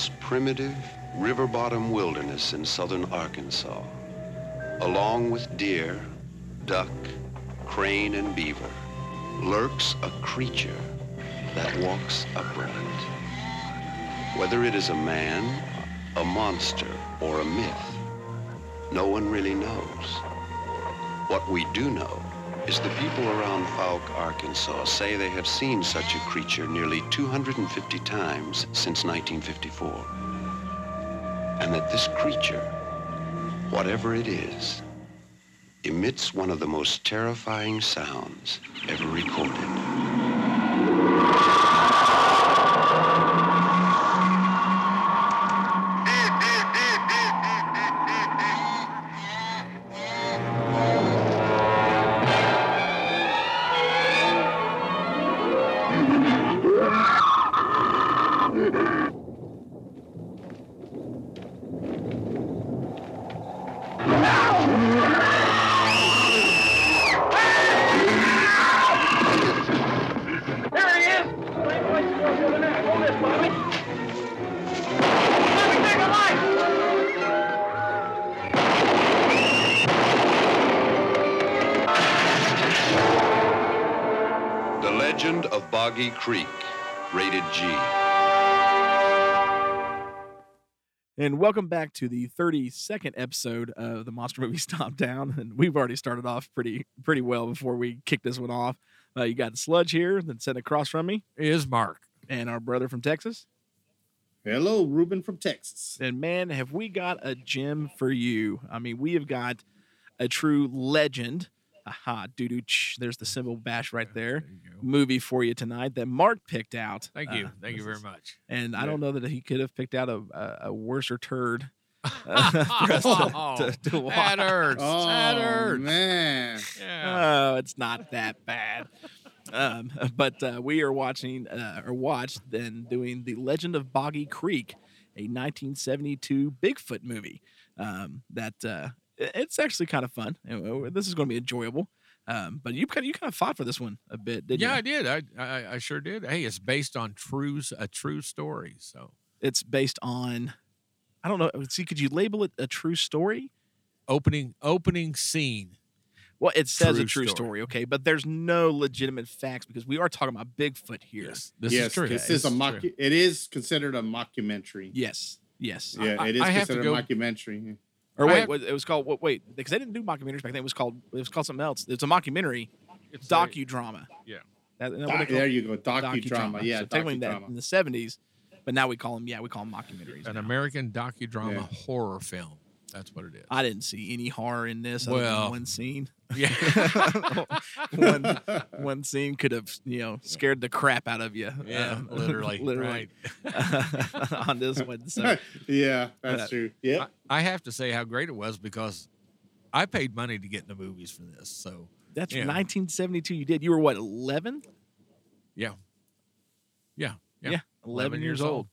this primitive river bottom wilderness in southern Arkansas, along with deer, duck, crane, and beaver, lurks a creature that walks upright. Whether it is a man, a monster, or a myth, no one really knows. What we do know is the people around Fouke, Arkansas say they have seen such a creature nearly 250 times since 1954. And that this creature, whatever it is, emits one of the most terrifying sounds ever recorded. Boggy Creek, rated G. And welcome back to the 32nd episode of the Monster Movie Stomp Down. And we've already started off pretty pretty well before we kick this one off. Uh, you got Sludge here that's sitting across from me, Is Mark. and our brother from Texas. Hello, Ruben from Texas. And man, have we got a gem for you? I mean, we have got a true legend. Aha, doo doo. There's the cymbal bash right there. There. Movie for you tonight that Mark picked out. Thank you. Uh, Thank you very is- much. And I don't know that he could have picked out a, a, a worser turd uh, to, to, to watch. That hurts. Oh, that hurts. man. Yeah. Oh, it's not that bad. Um, but uh, we are watching uh, or watched then doing the Legend of Boggy Creek, a 1972 Bigfoot movie. Um, that uh, it- it's actually kind of fun. This is going to be enjoyable. Um, but you kind of you kind of fought for this one a bit, didn't yeah, you? Yeah, I did. I, I I sure did. Hey, it's based on true a true story. So It's based on. I don't know. See, could you label it a true story? opening opening scene. Well, it says a True true story. story, okay, but there's no legitimate facts because we are talking about Bigfoot here. Yes, this yes, is true. this is a mock. true. It is considered a mockumentary. Yes, yes. Yeah, I- it is I have to considered go- a mockumentary. Or wait, have- it was called what? Wait, because they didn't do mockumentaries back then. It was called it was called something else. It's a mockumentary, It's a- docudrama. Yeah. That, that Doc- there you go, docudrama. Yeah, so technically that docudrama. in the seventies, but now we call them yeah we call them mockumentaries. An now. American docudrama Yeah. horror film. That's what it is. I didn't see any horror in this. Other Well. than one scene. yeah. one one scene could have you know scared the crap out of you. Yeah, um, literally, literally on this one. So yeah, that's Uh, true. Yep. I, I have to say how great it was because I paid money to get in the movies for this. So that's Yeah. 1972. You did. You were what 11? yeah, yeah, yeah, Yeah, 11, years, old.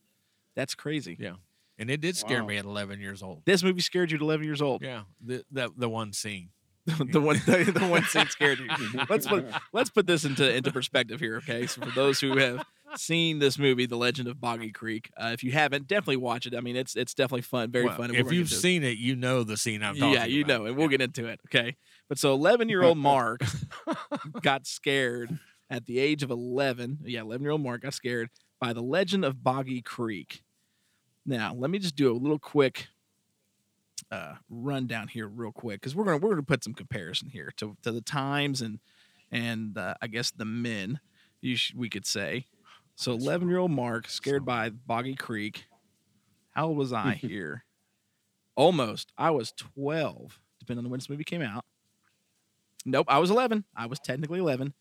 That's crazy. Yeah, and it did scare Wow. me at 11 years old. This movie scared you at 11 years old. Yeah, the the, the one scene. the one the, the one scene scared you. Let's put let's put this into into perspective here, okay? So for those who have seen this movie, The Legend of Boggy Creek, uh, if you haven't, definitely watch it. I mean, it's it's definitely fun, very Well, fun. If you've seen it, you know the scene I'm talking yeah, you about. know, and we'll get into it, okay? But so 11 year old Mark got scared at the age of 11. Yeah, 11 year old Mark got scared by The Legend of Boggy Creek. Now, let me just do a little quick uh, run down here real quick because we're gonna we're gonna put some comparison here to to the times and and uh, I guess the men you sh- we could say. So eleven year old Mark scared by Boggy Creek. How old was I here? Almost. I was twelve, depending on when this movie came out. Nope, I was eleven. I was technically eleven.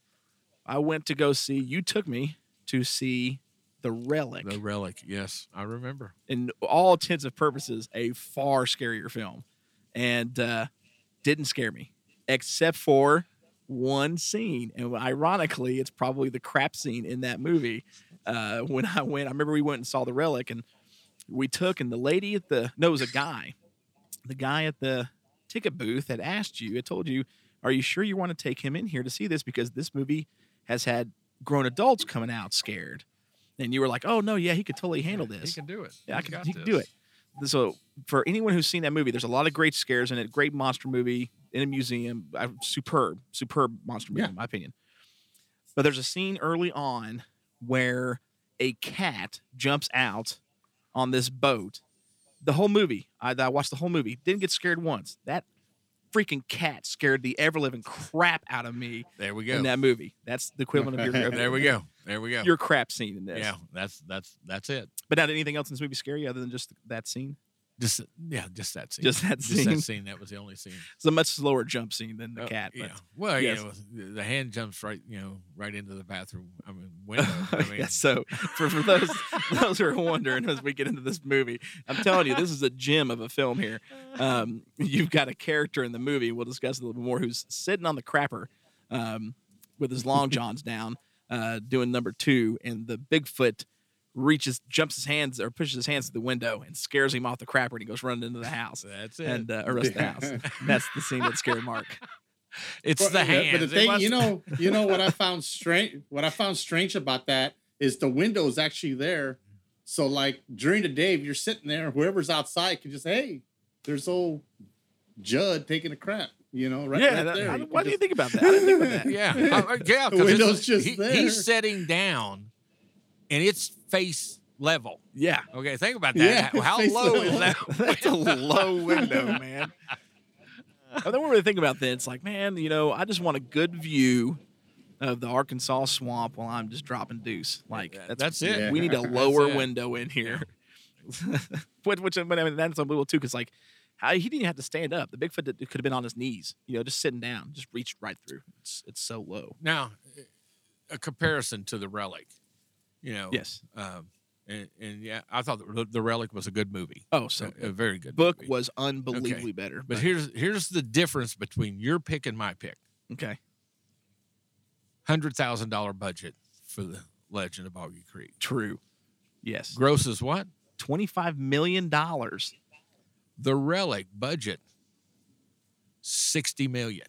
I went to go see. You took me to see the Relic The relic. Yes, I remember. in all intents and purposes, a far scarier film, and uh, didn't scare me except for one scene. And ironically, it's probably the crap scene in that movie. Uh, when I went, I remember we went and saw the relic, and we took, and the lady at the no, it was a guy. The guy at the ticket booth had asked you, had told you, "Are you sure you want to take him in here to see this? Because this movie has had grown adults coming out scared." And you were like, "Oh no, yeah, he could totally handle this. He can do it. Yeah, I can, he can do it. So for anyone who's seen that movie, there's a lot of great scares in it. Great monster movie in a museum. Uh, superb, superb monster movie Yeah. in my opinion. But there's a scene early on where a cat jumps out on this boat. The whole movie, I, I watched the whole movie. Didn't get scared once. That freaking cat scared the ever living crap out of me There we go. in that movie. That's the equivalent of your there we go. There we go. your crap scene in this. yeah, that's that's that's it. But not anything else in this movie scare you other than just that scene. Just yeah, just that scene. Just that Just scene. that scene. That was the only scene. It's a much slower jump scene than the Uh, cat. Yeah. But Well, yes. you know, the hand jumps right, you know, right into the bathroom. I mean, window. I mean, yeah, so for, for those those who are wondering as we get into this movie, I'm telling you, this is a gem of a film here. Um, you've got a character in the movie, we'll discuss a little bit more, who's sitting on the crapper um, with his long johns down, uh, doing number two, and the Bigfoot reaches, jumps his hands or pushes his hands to the window and scares him off the crapper, and he goes running into the house. that's it. And uh, or rest the house. That's the scene that scared Mark. it's Well, the yeah, hands. But the thing, you wasn't- know, you know what I found strange. What I found strange about that is the window is actually there. So like during the day, if you're sitting there, whoever's outside can just hey, there's old Judd taking a crap. You know, right, yeah, right that- there. I- You why can do you think about that? I didn't think about that. Yeah, uh, yeah. The 'cause it's- window's just he- there. He's sitting down, and it's face level. Yeah. Okay, think about that. Yeah, How- How face low is that? That's a low window, man. But then we're really thinking about that. It's like, man, you know, I just want a good view of the Arkansas swamp while I'm just dropping deuce. Like that's, That's it. Yeah. We need a lower window in here. which, which, but I mean, that's unbelievable too, because like, how, he didn't even have to stand up. The Bigfoot did- could have been on his knees, you know, just sitting down, just reached right through. It's it's so low. Now, a comparison to the relic. You know. Yes. Um, and, and yeah, I thought the, the relic was a good movie. Oh, so a, a very good book movie. was unbelievably better. But here's here's the difference between your pick and my pick. okay, Hundred thousand dollar budget for the Legend of Boggy Creek. true. Yes, Gross is what? twenty five million dollars. The relic budget sixty million.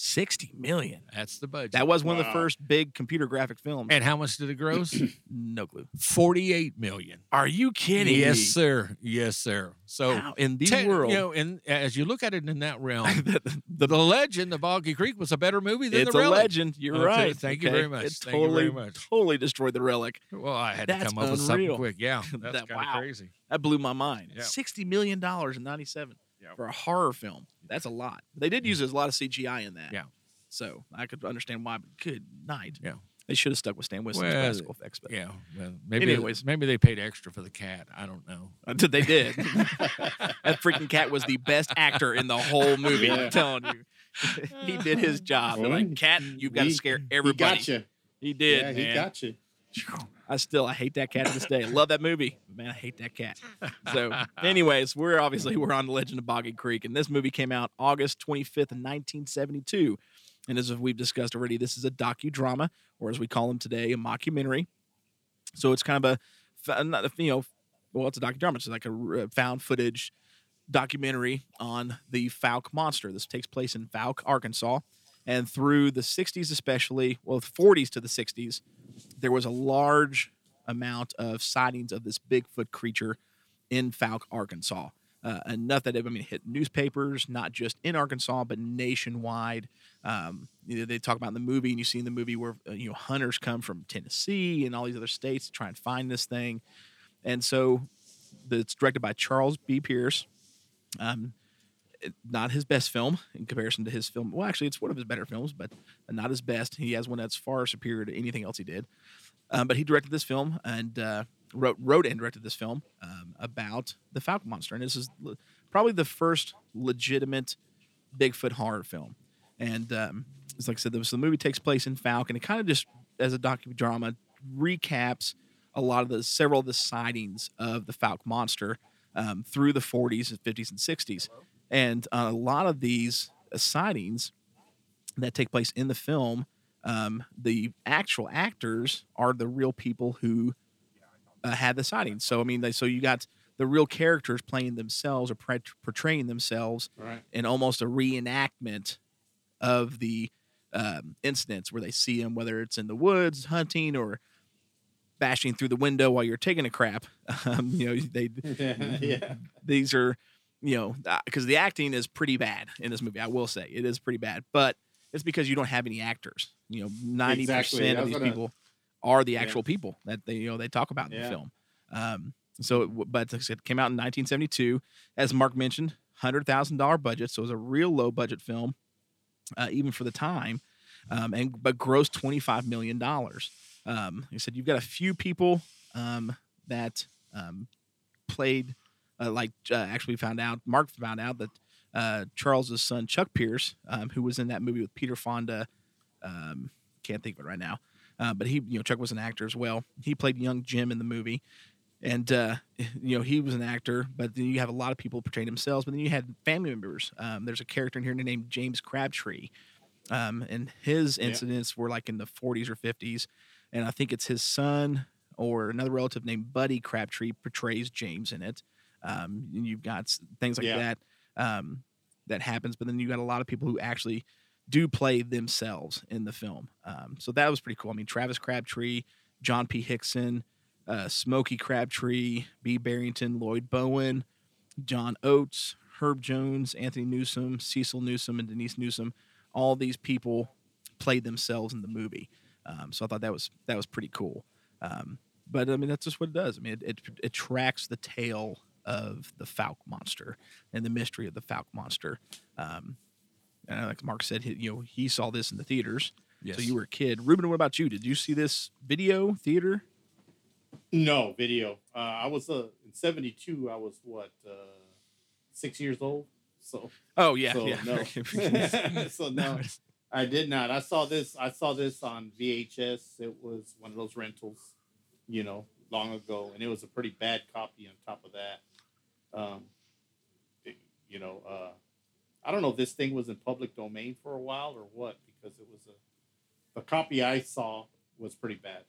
Sixty million. That's the budget. That was one of the Wow. first big computer graphic films. and how much did it gross? no clue. Forty eight million. Are you kidding? Yes, sir. Yes, sir. So Wow, in the te- world, you know, and as you look at it in that realm, the, the, legend of Boggy Creek was a better movie than it's the a relic. legend. You're Okay, right. thank you very much. It Thank you totally, very much. totally destroyed the relic. Well, I had That's to come up with something unreal. quick. Yeah, that's That- kind of wow. crazy. That blew my mind. Yeah. Sixty million dollars in '97 Yeah. for a horror film. That's a lot. They did hmm. use a lot of CGI in that. Yeah. So I could understand why. But good night. Yeah. They should have stuck with Stan Winston's Well, practical effects. But Yeah. Well, maybe Anyways. maybe they paid extra for the cat. I don't know. Uh, they did. that freaking cat was the best actor in the whole movie. I'm telling you. he did his job. Well, like, cat, you've got to he- scare He everybody. got you. He did. yeah, he man. got you. I still I hate that cat to this day. Love that movie, man, I hate that cat. So, anyways, we're obviously we're on the Legend of Boggy Creek, and this movie came out August twenty fifth, nineteen seventy two. And as we've discussed already, this is a docudrama, or as we call them today, a mockumentary. So it's kind of a, you know, well, it's a docudrama. It's like a found footage documentary on the Fouke monster. This takes place in Fouke, Arkansas, and through the '60s, especially, well, the '40s to the '60s, there was a large amount of sightings of this Bigfoot creature in Fouke, Arkansas. Uh, enough that it, I mean, hit newspapers, not just in Arkansas, but nationwide. Um, you know, they talk about in the movie, and you see in the movie where uh, you know hunters come from Tennessee and all these other states to try and find this thing. And so, the, it's directed by Charles B. Pierce, Um, not his best film in comparison to his film. Well, actually, it's one of his better films, but not his best. He has one that's far superior to anything else he did. Um, but he directed this film and uh, wrote wrote and directed this film um, about the Falcon Monster, and this is probably the first legitimate Bigfoot horror film. And um, it's like I said, the, so the movie takes place in Falcon. And it kind of just, as a docudrama, recaps a lot of the several of the sightings of the Falcon monster um, through the 40s and 50s and 60s. And uh, a lot of these uh, sightings that take place in the film, um, the actual actors are the real people who uh, had the sightings. So I mean, they, so you got the real characters playing themselves or pre- portraying themselves Right. in almost a reenactment of the um, incidents where they see them, whether it's in the woods hunting or bashing through the window while you're taking a crap. Um, you know, they Yeah. yeah. these are, you know, because the acting is pretty bad in this movie. I will say it is pretty bad, but it's because you don't have any actors. You know, ninety Exactly. percent of these gonna- people are the Yeah. actual people that they you know they talk about in the film. Um, so, it, but like I said, it came out in 1972, as Mark mentioned, hundred thousand dollar budget, so it was a real low budget film, uh, even for the time, um, and but grossed twenty five million dollars. Um, he said you've got a few people um, that um, played, uh, like uh, actually found out. Mark found out that uh, Charles's son Chuck Pierce, um, who was in that movie with Peter Fonda, um, can't think of it right now, uh, but he, you know, Chuck was an actor as well. He played young Jim in the movie, and uh, you know he was an actor. But then you have a lot of people portraying themselves. But then you had family members. Um, there's a character in here named James Crabtree, um, and his incidents were like in the 40s or 50s, and I think it's his son or another relative named Buddy Crabtree portrays James in it. Um, and you've got things like Yeah. that um, that happens, but then you got a lot of people who actually do play themselves in the film. Um, so that was pretty cool. I mean, Travis Crabtree, John P. Hixon, uh, Smokey Crabtree, B. Barrington, Lloyd Bowen, John Oates, Herb Jones, Anthony Newsom, Cecil Newsom, and Denise Newsom. All these people played themselves in the movie. Um, so I thought that was that was pretty cool. Um, but I mean, that's just what it does. I mean, it, it, it tracks the tale of the Fouke monster and the mystery of the Fouke monster. Um, and like Mark said, he, you know, he saw this in the theaters. Yes. So you were a kid. Ruben, what about you? Did you see this video theater? No video. Uh, I was uh, in '72. I was what uh, six years old. So Oh yeah, so yeah. no. so no, I did not. I saw this. I saw this on VHS. It was one of those rentals, you know, long ago, and it was a pretty bad copy. On top of that, um, it- you know, uh, I don't know if this thing was in public domain for a while or what, because it was a the copy I saw was pretty bad.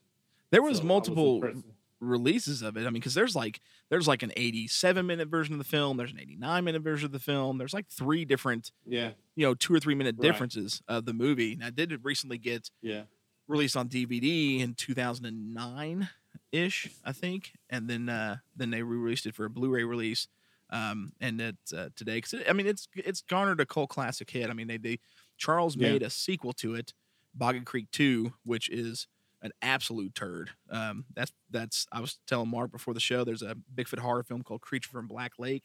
there was So multiple impressed. releases of it. I mean, because there's like there's like an 87 minute version of the film. There's an 89 minute version of the film. There's like three different, yeah, you know, two or three minute Right. differences of the movie. Now, did it recently get yeah. released on DVD in 2009 ish, I think, and then uh, then they re-released it for a Blu-ray release. Um, and that uh, today, because I mean, it's it's garnered a cult classic hit. I mean, they they Charles Yeah. made a sequel to it, Boggy Creek Two, which is an absolute turd. Um, that's that's I was telling Mark before the show. There's a Bigfoot horror film called Creature from Black Lake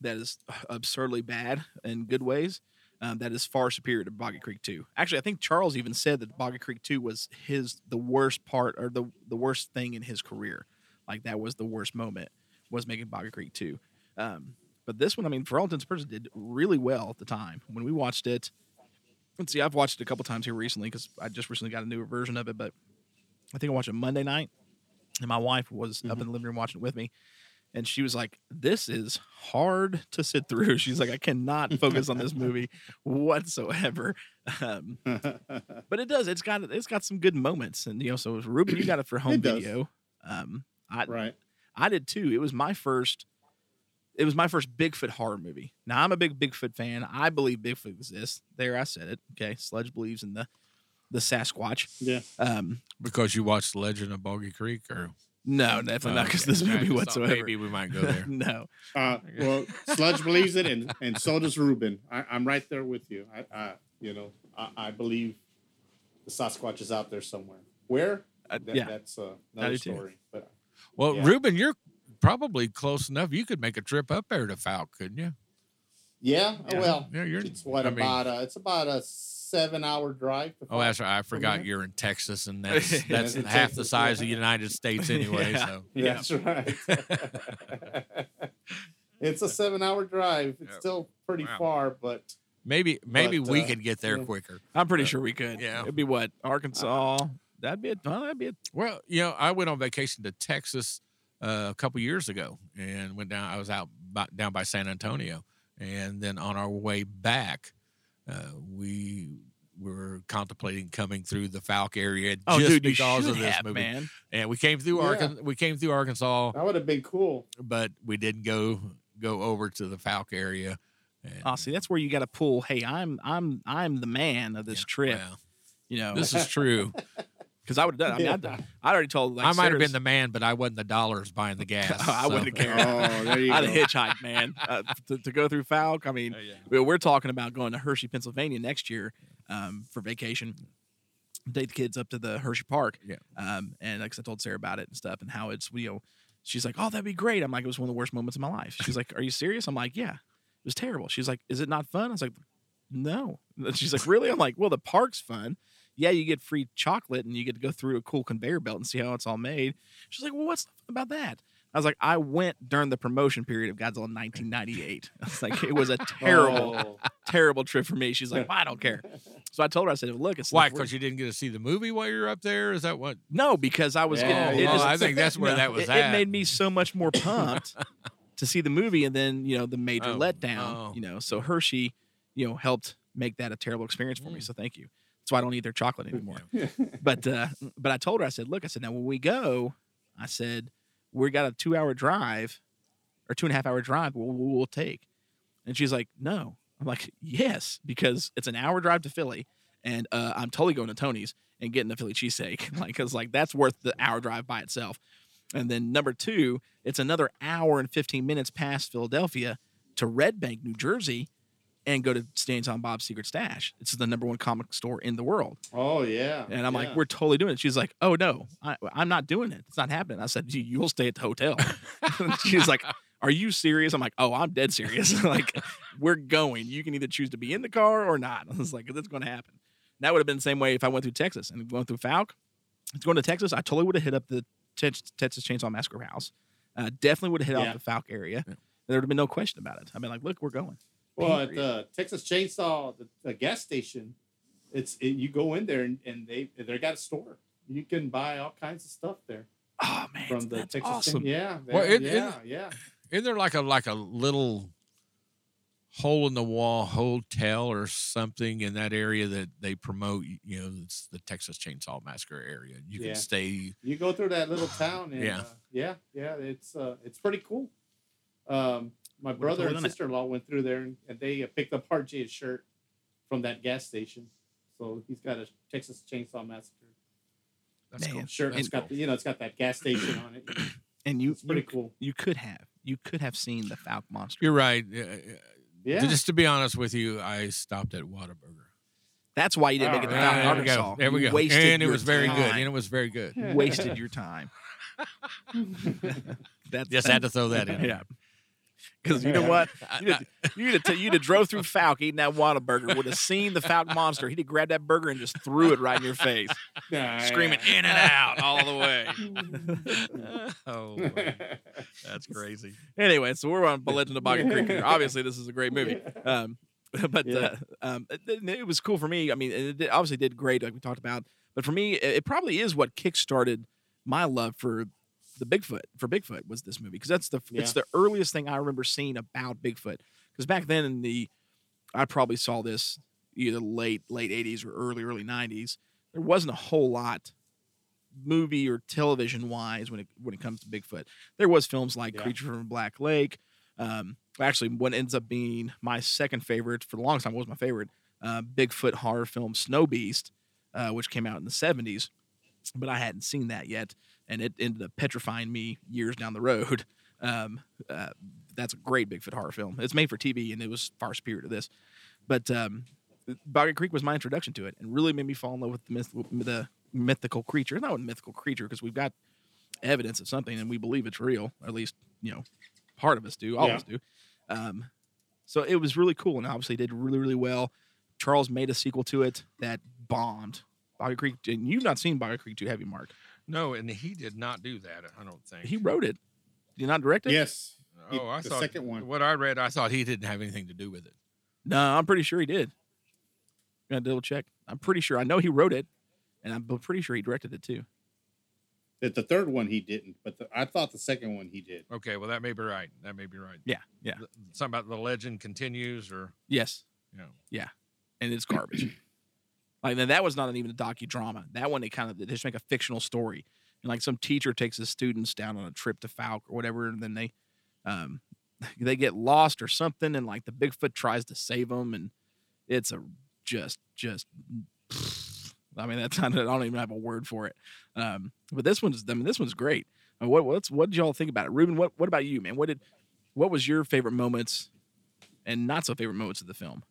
that is absurdly bad in good ways. Um, that is far superior to Boggy Creek 2. Actually, I think Charles even said that Boggy Creek 2 was his the worst part or the the worst thing in his career. Like that was the worst moment was making Boggy Creek 2. Um, but this one, I mean, for all intents and purposes, did really well at the time when we watched it. Let's see, I've watched it a couple times here recently because I just recently got a newer version of it. But I think I watched it Monday night, and my wife was up in the living room watching it with me, and she was like, "This is hard to sit through." She's like, "I cannot focus on this movie whatsoever." Um, but it does. It's got it's got some good moments, and you know, so Ruben, you got it for home It video. Um, I right. I did too. It was my first. It was my first Bigfoot horror movie. Now I'm a big Bigfoot fan. I believe Bigfoot exists. There, I said it. Okay, Sludge believes in the the Sasquatch. Yeah. Um, because you watched Legend of Boggy Creek, or no, definitely not because Okay. this movie just thought whatsoever. Maybe we might go there. no, Uh, well, Sludge believes it, and, and so does Ruben. I, I'm right there with you. I, I you know, I, I believe the Sasquatch is out there somewhere. Where? Uh, That- yeah. that's uh, another do too. story. But Well, Yeah. Ruben, you're probably close enough. You could make a trip up there to Fouke, couldn't you? Yeah, Yeah. well, Yeah, you're- it's what I mean- about a it's about a seven hour drive. To Oh, that's right. I from forgot here. you're in Texas, and that's that's in half the Texas, size of the United States anyway. Yeah. So Yeah, that's right. it's a seven hour drive. It's Yeah. still pretty Wow. far, but maybe maybe But, we uh, could get there yeah. quicker. I'm pretty sure we could. Yeah. It'd be what Arkansas. That'd be a, well, that'd be a, Well, you know, I went on vacation to Texas uh, a couple years ago and went down. I was out by, down by San Antonio, and then on our way back, uh, Uh, we were contemplating coming through the Fouke area oh, just dude, because of this have, movie. man. And we came through Yeah. Arkansas. We came through Arkansas, that would have been cool. but we didn't go go over to the Fouke area. And, Oh, see, that's where you got to pull. Hey, I'm I'm I'm the man of this yeah, trip. well, You know, this is true. Because I would have done. I mean, I'd- Yeah. I already told. Like, I might have been the man, but I wasn't the dollars buying the gas. I wouldn't have cared. Oh, I'd go. have hitchhiked, man, uh, to, to go through Fouke. I mean, we- we're talking about going to Hershey, Pennsylvania next year um, for vacation. Take the kids up to the Hershey Park. Yeah. Um, and like I told Sarah about it and stuff and how it's you know, she's like, oh, that'd be great. I'm like, it was one of the worst moments of my life. She's like, are you serious? I'm like, yeah, it was terrible. She's like, is it not fun? I was like, no. And she's like, really? I'm like, well, the park's fun. Yeah, you get free chocolate and you get to go through a cool conveyor belt and see how it's all made. She's like, well, what's about that? I was like, I went during the promotion period of Godzilla 1998. I was like, it was a terrible, Oh. terrible trip for me. She's like, well, I don't care. So I told her, I said, look, it's Why? like, we're- Because you didn't get to see the movie while you're up there? Is that what? no, because I was Yeah, getting. yeah. It Well, just- I think that's where that was it, at. it made me so much more pumped to see the movie, and then you know the major Oh, letdown. oh. You know, so Hershey, you know, helped make that a terrible experience for me. Mm. So thank you. That's why I don't eat their chocolate anymore. but uh, but I told her, I said, look, I said, now when we go, I said, we got a two hour drive or two and a half hour drive. We'll, we'll take, and she's like, no. I'm like, yes, because it's an hour drive to Philly, and uh, I'm totally going to Tony's and getting the Philly cheesesteak. like, cause like that's worth the hour drive by itself. And then number two, it's another hour and 15 minutes past Philadelphia to Red Bank, New Jersey, and go to Stan's on Bob's Secret Stash. It's the number one comic store in the world. Oh yeah. And I'm yeah. like, we're totally doing it. She's like, oh no, I, I'm not doing it. It's not happening. I said, you, you'll stay at the hotel. She's like, are you serious? I'm like, oh, I'm dead serious. like, we're going. You can either choose to be in the car or not. I was like, that's going to happen. That would have been the same way if I went through Texas and going through Fouke. It's going to Texas. I totally would have hit up the Tex- Texas Chainsaw Massacre house. Uh, definitely would have hit Yeah. off the Fouke area. There would have been no question about it. I've been like, look, we're going. Well, at the Texas Chainsaw, the, the gas station, it's it, you go in there and, and they they got a store. You can buy all kinds of stuff there Oh man, from the Texas. awesome. Chain- yeah, Well, it- it- yeah, yeah. Isn't there like a like a little hole in the wall hotel or something in that area that they promote? You know, it's the Texas Chainsaw Massacre area. You Yeah. can stay. You go through that little town, and Yeah. uh, yeah, yeah. It's uh, it's pretty cool. Um, my brother and sister in law went through there, and, and they uh, picked up RJ's shirt from that gas station. So he's got a Texas Chainsaw Massacre That's Man. cool. shirt. That's It's got cool. the, you know, it's got that gas station on it. And you, It's pretty you, cool. you could have, you could have seen the Fouke monster. You're right. Uh, Yeah. Just to be honest with you, I stopped at Whataburger. That's why you didn't make it to Fouke, right. There we go. There we go. Wasted And it was very good. And it was very good. Wasted your time. That's Just had to throw that in. Yeah. Because you know what? You'd have, you'd, have, you'd have drove through Fouke eating that Whataburger, would have seen the Fouke monster. He'd have grabbed that burger and just threw it right in your face, Nah, screaming yeah. in and out all the way. oh, that's crazy. Anyway, so we're on Legend of Boggy Creek. here. Obviously, this is a great movie. Um, but Yeah. uh, um, it, it was cool for me. I mean, it did- obviously did great, like we talked about. But for me, it, it probably is what kickstarted my love for the Bigfoot. For Bigfoot was this movie because that's the it's the earliest thing I remember seeing about Bigfoot. Because back then in the, I probably saw this either late late '80s or early early '90s. There wasn't a whole lot movie or television wise when it when it comes to Bigfoot. There was films like Yeah. Creature from Black Lake. Um, actually, what ends up being my second favorite for the longest time was my favorite uh, Bigfoot horror film, Snow Beast, uh, which came out in the '70s, but I hadn't seen that yet, and it ended up petrifying me years down the road. Um, uh, that's a great Bigfoot horror film. It's made for TV, and it was far superior to this. But um, Boggy Creek was my introduction to it, and really made me fall in love with the, myth- the mythical creature. Not a mythical creature because we've got evidence of something, and we believe it's real. Or at least you know, part of us do. All of us do. Um, So it was really cool, and obviously did really really well. Charles made a sequel to it that bombed. Boggy Creek, and you've not seen Boggy Creek 2, have you, Mark? No, and he did not do that. I don't think He wrote it. Did he not direct it? Yes. He- Oh, I saw the thought second one. What I read, I thought he didn't have anything to do with it. No, I'm pretty sure he did. Gonna double check. I'm pretty sure. I know he wrote it, and I'm pretty sure he directed it too. That the third one he didn't, but the, I thought the second one he did. Okay, well that may be right. That may be right. Yeah, yeah, Th- Something about the legend continues, or yes, yeah, know. and it's garbage. Like that was not even a docudrama. That one they kind of they just make a fictional story, and like some teacher takes his students down on a trip to Fouke or whatever, and then they, um, they get lost or something, and like the Bigfoot tries to save them, and it's a just just. I mean, that's not, I don't even have a word for it. Um, but this one's, I mean, this one's great. Uh, What, what's, what did y'all think about it? Ruben, what, what about you, man? What did, what was your favorite moments and not so favorite moments of the film?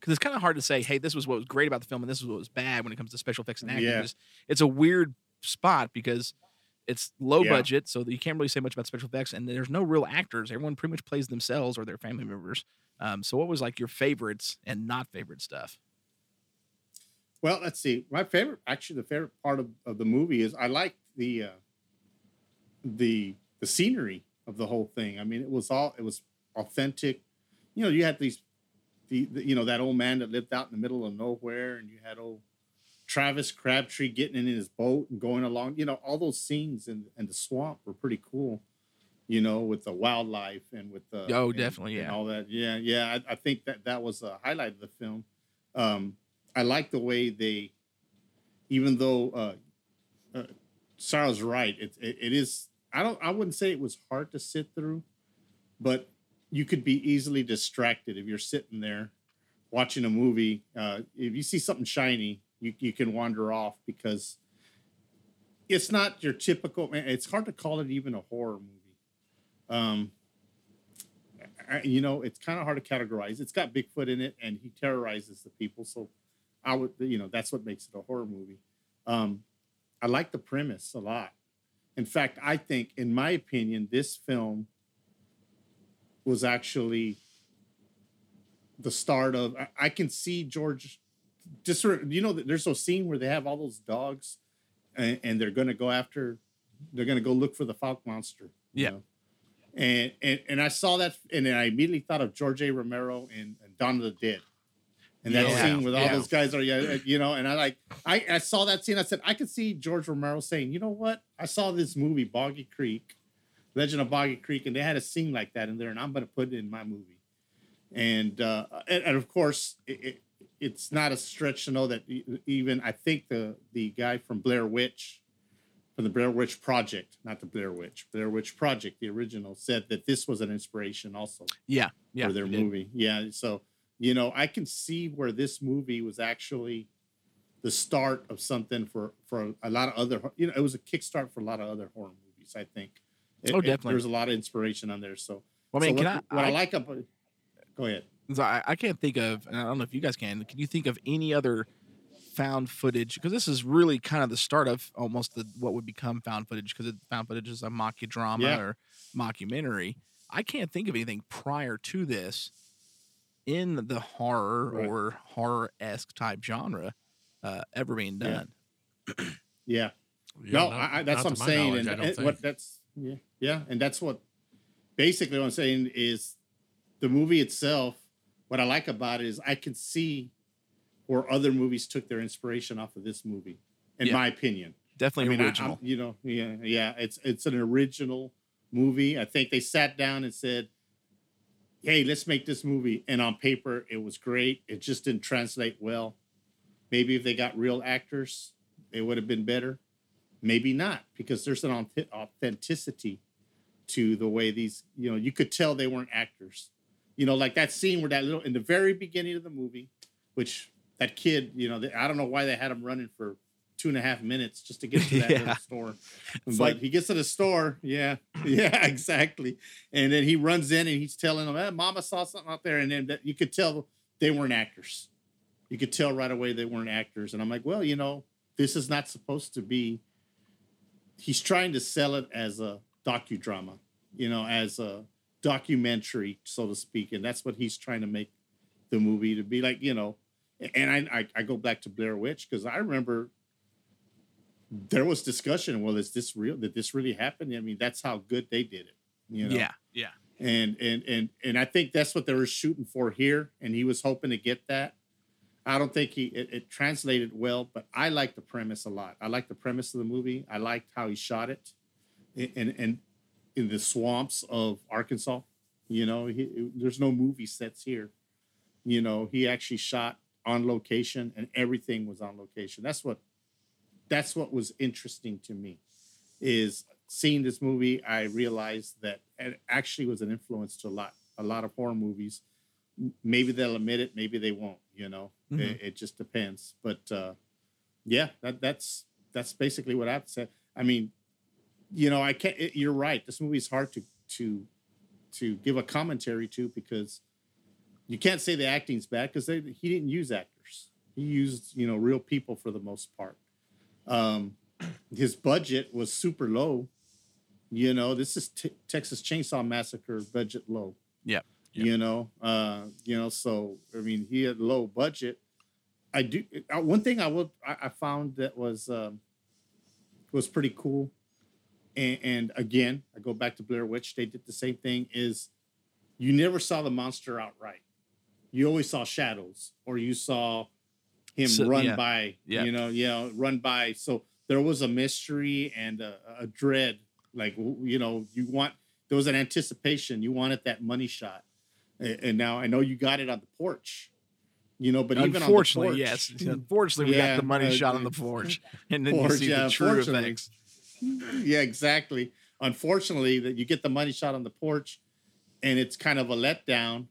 Because it's kind of hard to say, hey, this was what was great about the film and this was what was bad when it comes to special effects and acting. Yeah. It's, it's a weird spot because it's low Yeah. budget, so you can't really say much about special effects, and there's no real actors. Everyone pretty much plays themselves or their family members. Um, so, what was like your favorites and not favorite stuff? Well, let's see. My favorite, actually, the favorite part of, of the movie is I like the uh, the the scenery of the whole thing. I mean, it was all it was authentic. You know, you had these, the, the you know that old man that lived out in the middle of nowhere, and you had old Travis Crabtree getting in his boat and going along. You know, all those scenes and and the swamp were pretty cool. You know, with the wildlife and with the Oh, and- definitely, and yeah. all that. Yeah, yeah. I, I think that that was a highlight of the film. Um, I like the way they, even though uh, uh, Sarah's right, it, it it is. I don't. I wouldn't say it was hard to sit through, but you could be easily distracted if you're sitting there watching a movie. Uh, if you see something shiny, you you can wander off because it's not your typical. It's hard to call it even a horror movie. Um, you know, it's kind of hard to categorize. It's got Bigfoot in it, and he terrorizes the people. So, I would, you know, that's what makes it a horror movie. Um, I like the premise a lot. In fact, I think, in my opinion, this film was actually the start of. I, I can see George. Just sort of- you know, there's a scene where they have all those dogs, and, and they're going to go after. They're going to go look for the Fouke monster. you Yeah. know? And, and and I saw that, and then I immediately thought of George A. Romero and, and Dawn of the Dead, and that Yeah, scene with all yeah. those guys are yeah, you know. And I like I I saw that scene. I said I could see George Romero saying, you know what? I saw this movie Boggy Creek, Legend of Boggy Creek, and they had a scene like that in there, and I'm going to put it in my movie. And uh, and, and of course, it, it, it's not a stretch to know that even I think the the guy from Blair Witch, from the Blair Witch Project, not the Blair Witch, Blair Witch Project, the original, said that this was an inspiration also Yeah, yeah. for their he did. movie. Yeah, so you know, I can see where this movie was actually the start of something for for a lot of other. You know, it was a kickstart for a lot of other horror movies. I think. It- Oh, definitely. There's a lot of inspiration on there. So, Well, I mean, so can what, I, what I, I, like about go ahead. so I, I can't think of, and I don't know if you guys can. Can you think of any other found footage? Because this is really kind of the start of almost the what would become found footage. Because found footage is a mockudrama Yeah. or mockumentary. I can't think of anything prior to this in the horror Right. or horror esque type genre uh, ever being done. Yeah. Yeah, no, not- I, I, that's what I'm saying, knowledge, and, I don't and think. what that's yeah, yeah, and that's what basically what I'm saying is the movie itself. What I like about it is I can see where other movies took their inspiration off of this movie, in Yeah. my opinion. Definitely I mean, original. I'm- you know, yeah, yeah, it's it's an original movie. I think they sat down and said, "Hey, let's make this movie." And on paper, it was great. It just didn't translate well. Maybe if they got real actors, it would have been better. Maybe not, because there's an authenticity to the way these. You know, you could tell they weren't actors. You know, like that scene where that little in the very beginning of the movie, which that kid, you know, they, I don't know why they had him running for two and a half minutes just to get to that Yeah. little store. It's but like- he gets to the store, yeah, yeah, exactly. And then he runs in and he's telling them, eh, "Mama saw something out there," and then that, you could tell they weren't actors. You could tell right away they weren't actors. And I'm like, well, you know, this is not supposed to be. He's trying to sell it as a docudrama, you know, as a documentary, so to speak, and that's what he's trying to make the movie to be like. You know, and I I, I go back to Blair Witch because I remember there was discussion. Well, is this real? Did this really happen? I mean, that's how good they did it. You know? Yeah, yeah. and and and and I think that's what they were shooting for here, and he was hoping to get that. I don't think he it, it translated well, but I like the premise a lot. I like the premise of the movie. I liked how he shot it, and and in the swamps of Arkansas. You know, he, there's no movie sets here. You know, he actually shot on location, and everything was on location. That's what that's what was interesting to me is seeing this movie i realized that it actually was an influence to a lot a lot of horror movies maybe they'll admit it maybe they won't you know Mhm. it, it just depends but uh yeah that that's that's basically what i've said i mean you know i can't it, you're right this movie is hard to to to give a commentary to because you can't say the acting's bad because he didn't use actors he used you know real people for the most part um, his budget was super low. You know, this is t- Texas Chainsaw Massacre budget low. Yep. You know, uh, you know, so I mean, he had low budget. I do uh, one thing I would I, I found that was um, was pretty cool, and, and again, I go back to Blair Witch. They did the same thing. Is you never saw the monster outright. You always saw shadows, or you saw him So- run yeah. by. Yeah. You know, you know, run by. So there was a mystery and a, a dread. Like you know, you want there was an anticipation. You wanted that money shot, and, now I know you got it on the porch. You know, but even Unfortunately, on the porch, yes. Unfortunately, we Yeah, got the money uh, shot on the porch, and then you porch, see yeah, the true effects. yeah, exactly. Unfortunately, that you get the money shot on the porch, and it's kind of a letdown.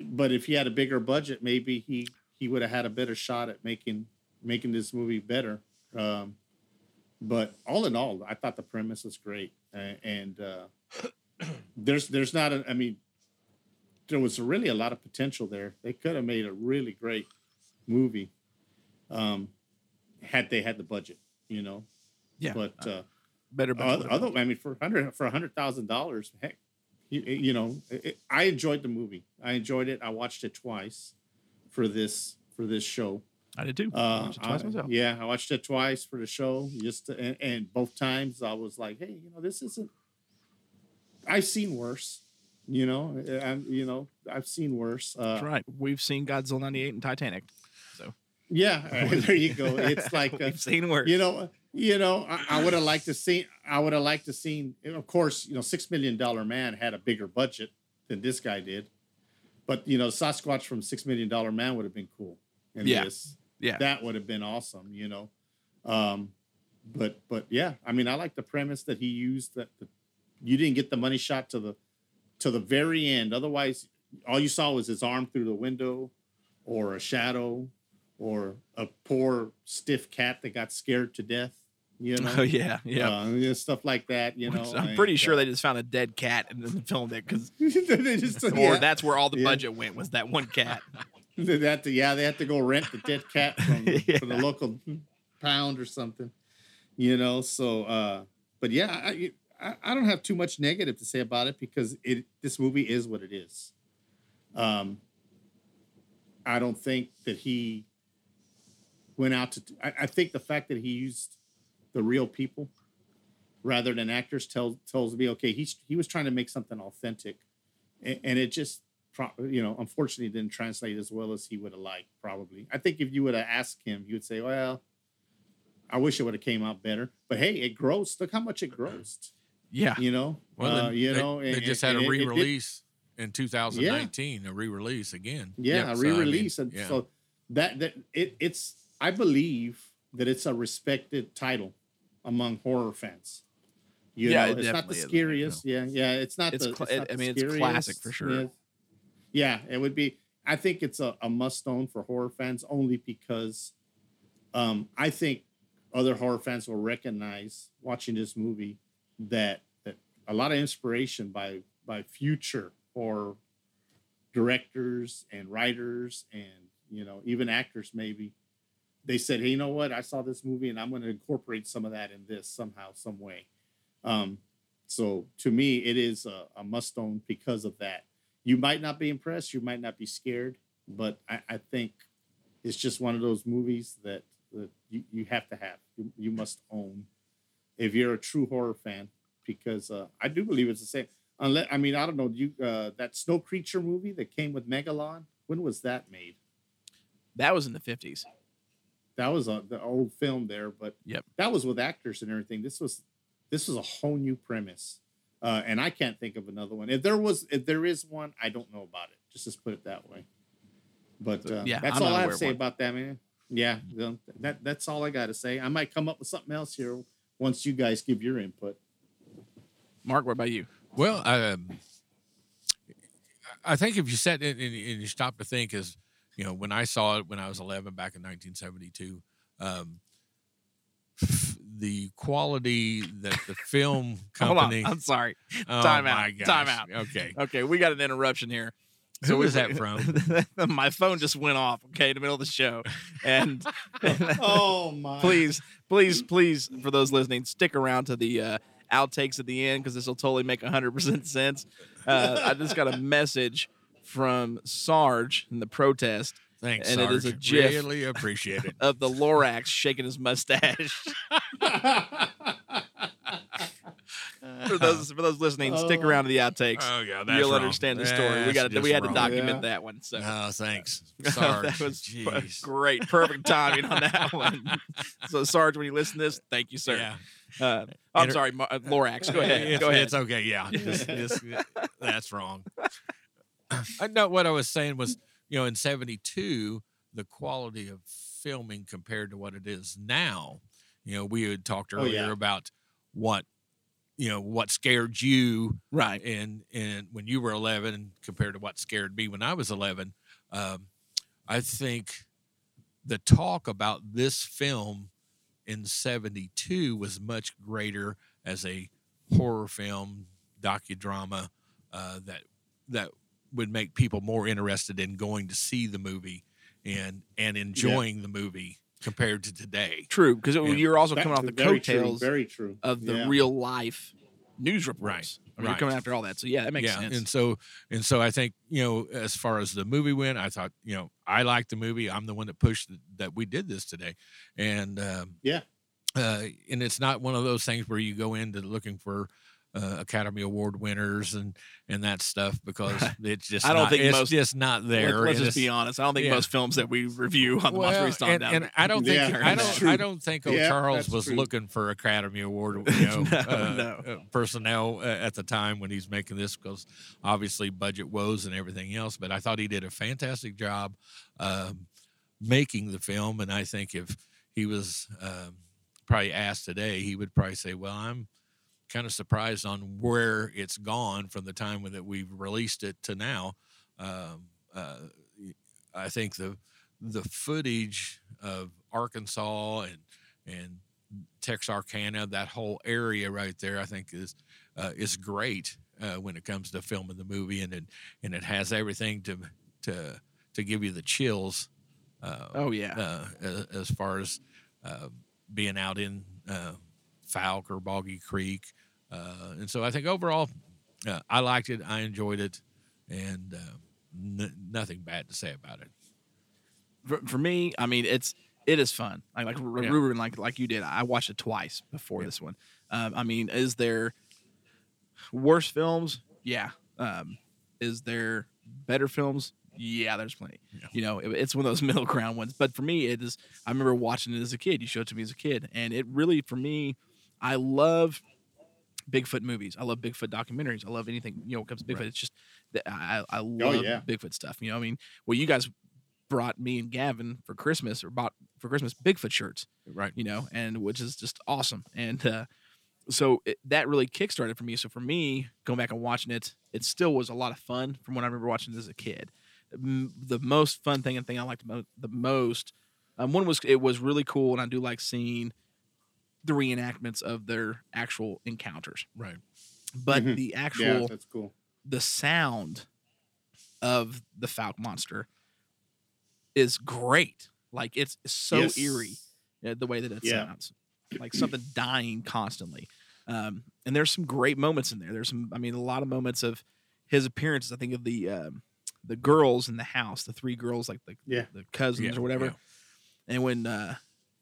But if he had a bigger budget, maybe he he would have had a better shot at making making this movie better. Um, but all in all, I thought the premise was great, uh, and uh, there's there's not a. I mean, there was really a lot of potential there. They could have made a really great movie, um, had they had the budget, you know. Yeah, But uh, better. uh, better other, I mean, for hundred for a hundred thousand dollars, heck, you, you know, it, I enjoyed the movie. I enjoyed it. I watched it twice for this for this show. I did too. I Uh, watched it twice I- myself. yeah, I watched it twice for the show. Just to- and, and both times I was like, hey, you know, this isn't. I've seen worse. You know, I'm, you know, I've seen worse. Uh, That's right. We've seen Godzilla '98 and Titanic. So Yeah, there you go. It's like uh, we've seen worse. you know, you know, I, I would have liked to see. I would have liked to seen. Of course, you know, Six Million Dollar Man had a bigger budget than this guy did, but you know, Sasquatch from Six Million Dollar Man would have been cool. And Yeah. this, yeah, that would have been awesome. You know, um, but but yeah, I mean, I like the premise that he used. That the, you didn't get the money shot to the to the very end. Otherwise, all you saw was his arm through the window, or a shadow, or a poor stiff cat that got scared to death. You know, oh yeah, yeah. Uh, stuff like that. You know, I'm pretty and, sure uh, they just found a dead cat and then filmed it because, they just, or yeah, that's where all the Yeah. budget went was that one cat. they had to, yeah, they had to go rent the dead cat from, Yeah. from the local pound or something. You know, so uh, but yeah, I, I I don't have too much negative to say about it because it this movie is what it is. Um, I don't think that he went out to. I, I think the fact that he used the real people rather than actors tells tells me okay he's he was trying to make something authentic, and, and it just you know unfortunately didn't translate as well as he would have liked. Probably, I think if you would have asked him, he would say, "Well, I wish it would have came out better." But hey, it grossed. Look how much it grossed. Yeah, You know, Well, uh, you they, know, they and- just and had a it- it- it- re-release in 2019, yeah. a re-release again. yeah, a so, I mean, re-release yeah. so that that it it's i believe that it's a respected title among horror fans you Yeah, know it it's not the definitely is, scariest yeah yeah it's not It's the cla- it's not I the mean, it's classic for sure. yeah. yeah it would be i think it's a, a must own for horror fans only because um i think other horror fans will recognize watching this movie that that a lot of inspiration by by future or directors and writers and you know even actors maybe they said hey you know what i saw this movie and i'm going to incorporate some of that in this somehow some way um So to me, it is a, a must own because of that. You might not be impressed, you might not be scared, but I, I think it's just one of those movies that, that you, you have to have. You, you must own if you're a true horror fan, because uh, I do believe it's the same. Unless I mean, I don't know. You uh, that Snow Creature movie that came with Megalon. When was that made? That was in the 50s. That was a, the old film there, but Yep. that was with actors and everything. This was this was a whole new premise, uh, and I can't think of another one. If there was, if there is one, I don't know about it. Just let's put it that way. But uh, yeah, that's I'm all I have to say one. about that, man. Yeah, that that's all I got to say. I might come up with something else here once you guys give your input. Mark, what about you? Well, um, I think if you sat in and, and you stop to think, is you know, when I saw it when I was 11 back in 1972, um, the quality that the film company. Hold on. I'm sorry. Oh, Time out. my gosh. Time out. Okay. Okay, we got an interruption here. Who we- was that from? my phone just went off, okay, in the middle of the show. And Oh my! please, please, please, for those listening, stick around to the uh, outtakes at the end because this will totally make 100% sense. Uh, I just got a message from Sarge in the protest Thanks, And it is a Sarge. GIF. Really appreciate it. of the Lorax shaking his mustache. for those for those listening, stick Oh. around to the outtakes. Oh yeah, that's You'll wrong. understand the story. we got to we had to document Yeah. that one. So Oh, thanks, Sarge. that was Jeez. great, perfect timing on that one. so Sarge, when you listen to this, thank you, sir. Yeah. Uh, I'm Inter- sorry, Mar- uh, Lorax. Go ahead. It's, Go ahead. It's okay. Yeah. It's- it's- that's wrong. I know what I was saying was, you know, in 72, the quality of filming compared to what it is now, you know, we had talked Oh, earlier yeah. about what, you know, what scared you right. and and when you were 11 compared to what scared me when I was 11, um, I think the talk about this film in 72 was much greater as a horror film docudrama uh, that that would make people more interested in going to see the movie and and enjoying the movie compared to today. True, because Yeah. you're also That- coming off the very true, coattails very true. of the Yeah. real life news reports. Right, I mean, You're coming after all that. So yeah, that makes yeah, sense. and so and so I think you know as far as the movie went, I thought you know I liked the movie. I'm the one that pushed that we did this today, and um, Yeah. uh, and it's not one of those things where you go into looking for uh, Academy Award winners and and that stuff because it's just I don't not, think it's most- just not there. Let, us and just be honest. I don't think yeah. most films that we review on the well, Monster Stomp and, and I don't think Yeah, I don't I don't think Yeah, Charles was true. looking for Academy Award you know No, uh, no. uh, personnel uh, at the time when he's making this because obviously budget woes and everything else. But I thought he did a fantastic job um, making the film, and I think if he was um, probably asked today, he would probably say, "Well, I'm." Kind of surprised on where it's gone from the time that we've released it to now. Um, uh, I think the the footage of Arkansas and and Texarkana, that whole area right there, I think is uh, is great uh, when it comes to filming the movie, and it and it has everything to to to give you the chills. Uh, oh yeah. uh, as, as far as uh, being out in uh, Fouke or Boggy Creek. Uh, and so I think overall, uh, I liked it. I enjoyed it, and uh, n- nothing bad to say about it. for, for me, I mean, it's it is fun. Like like Yeah. Ruben, like like you did. I watched it twice before this one. Um, I mean, is there worse films? Yeah. Um, is there better films? Yeah, there's plenty. You know, it- it's one of those middle ground ones. But for me, it is. I remember watching it as a kid. You showed it to me as a kid, and it really, for me, I love Bigfoot movies. I love Bigfoot documentaries. I love anything you know. When it comes to Bigfoot, Right. it's just that I I love yeah. Bigfoot stuff. You know, I mean, well, you guys brought me and Gavin for Christmas or bought for Christmas Bigfoot shirts, Right. you know, and which is just awesome. And uh, so it, that really kickstarted for me. So for me, going back and watching it, it still was a lot of fun from when I remember watching it as a kid. M- The most fun thing and thing I liked the most, um, one was it was really cool, and I do like seeing the reenactments of their actual encounters. Right. But Mhm. the actual Yeah, that's cool. the sound of the Fouke monster is great. Like it's so Yes. eerie uh, the way that it Yeah. sounds, like something dying constantly. Um, and there's some great moments in there. There's some, I mean, a lot of moments of his appearances. I think of the um, the girls in the house, the three girls, like the Yeah. the cousins Yeah, or whatever. yeah. And when uh,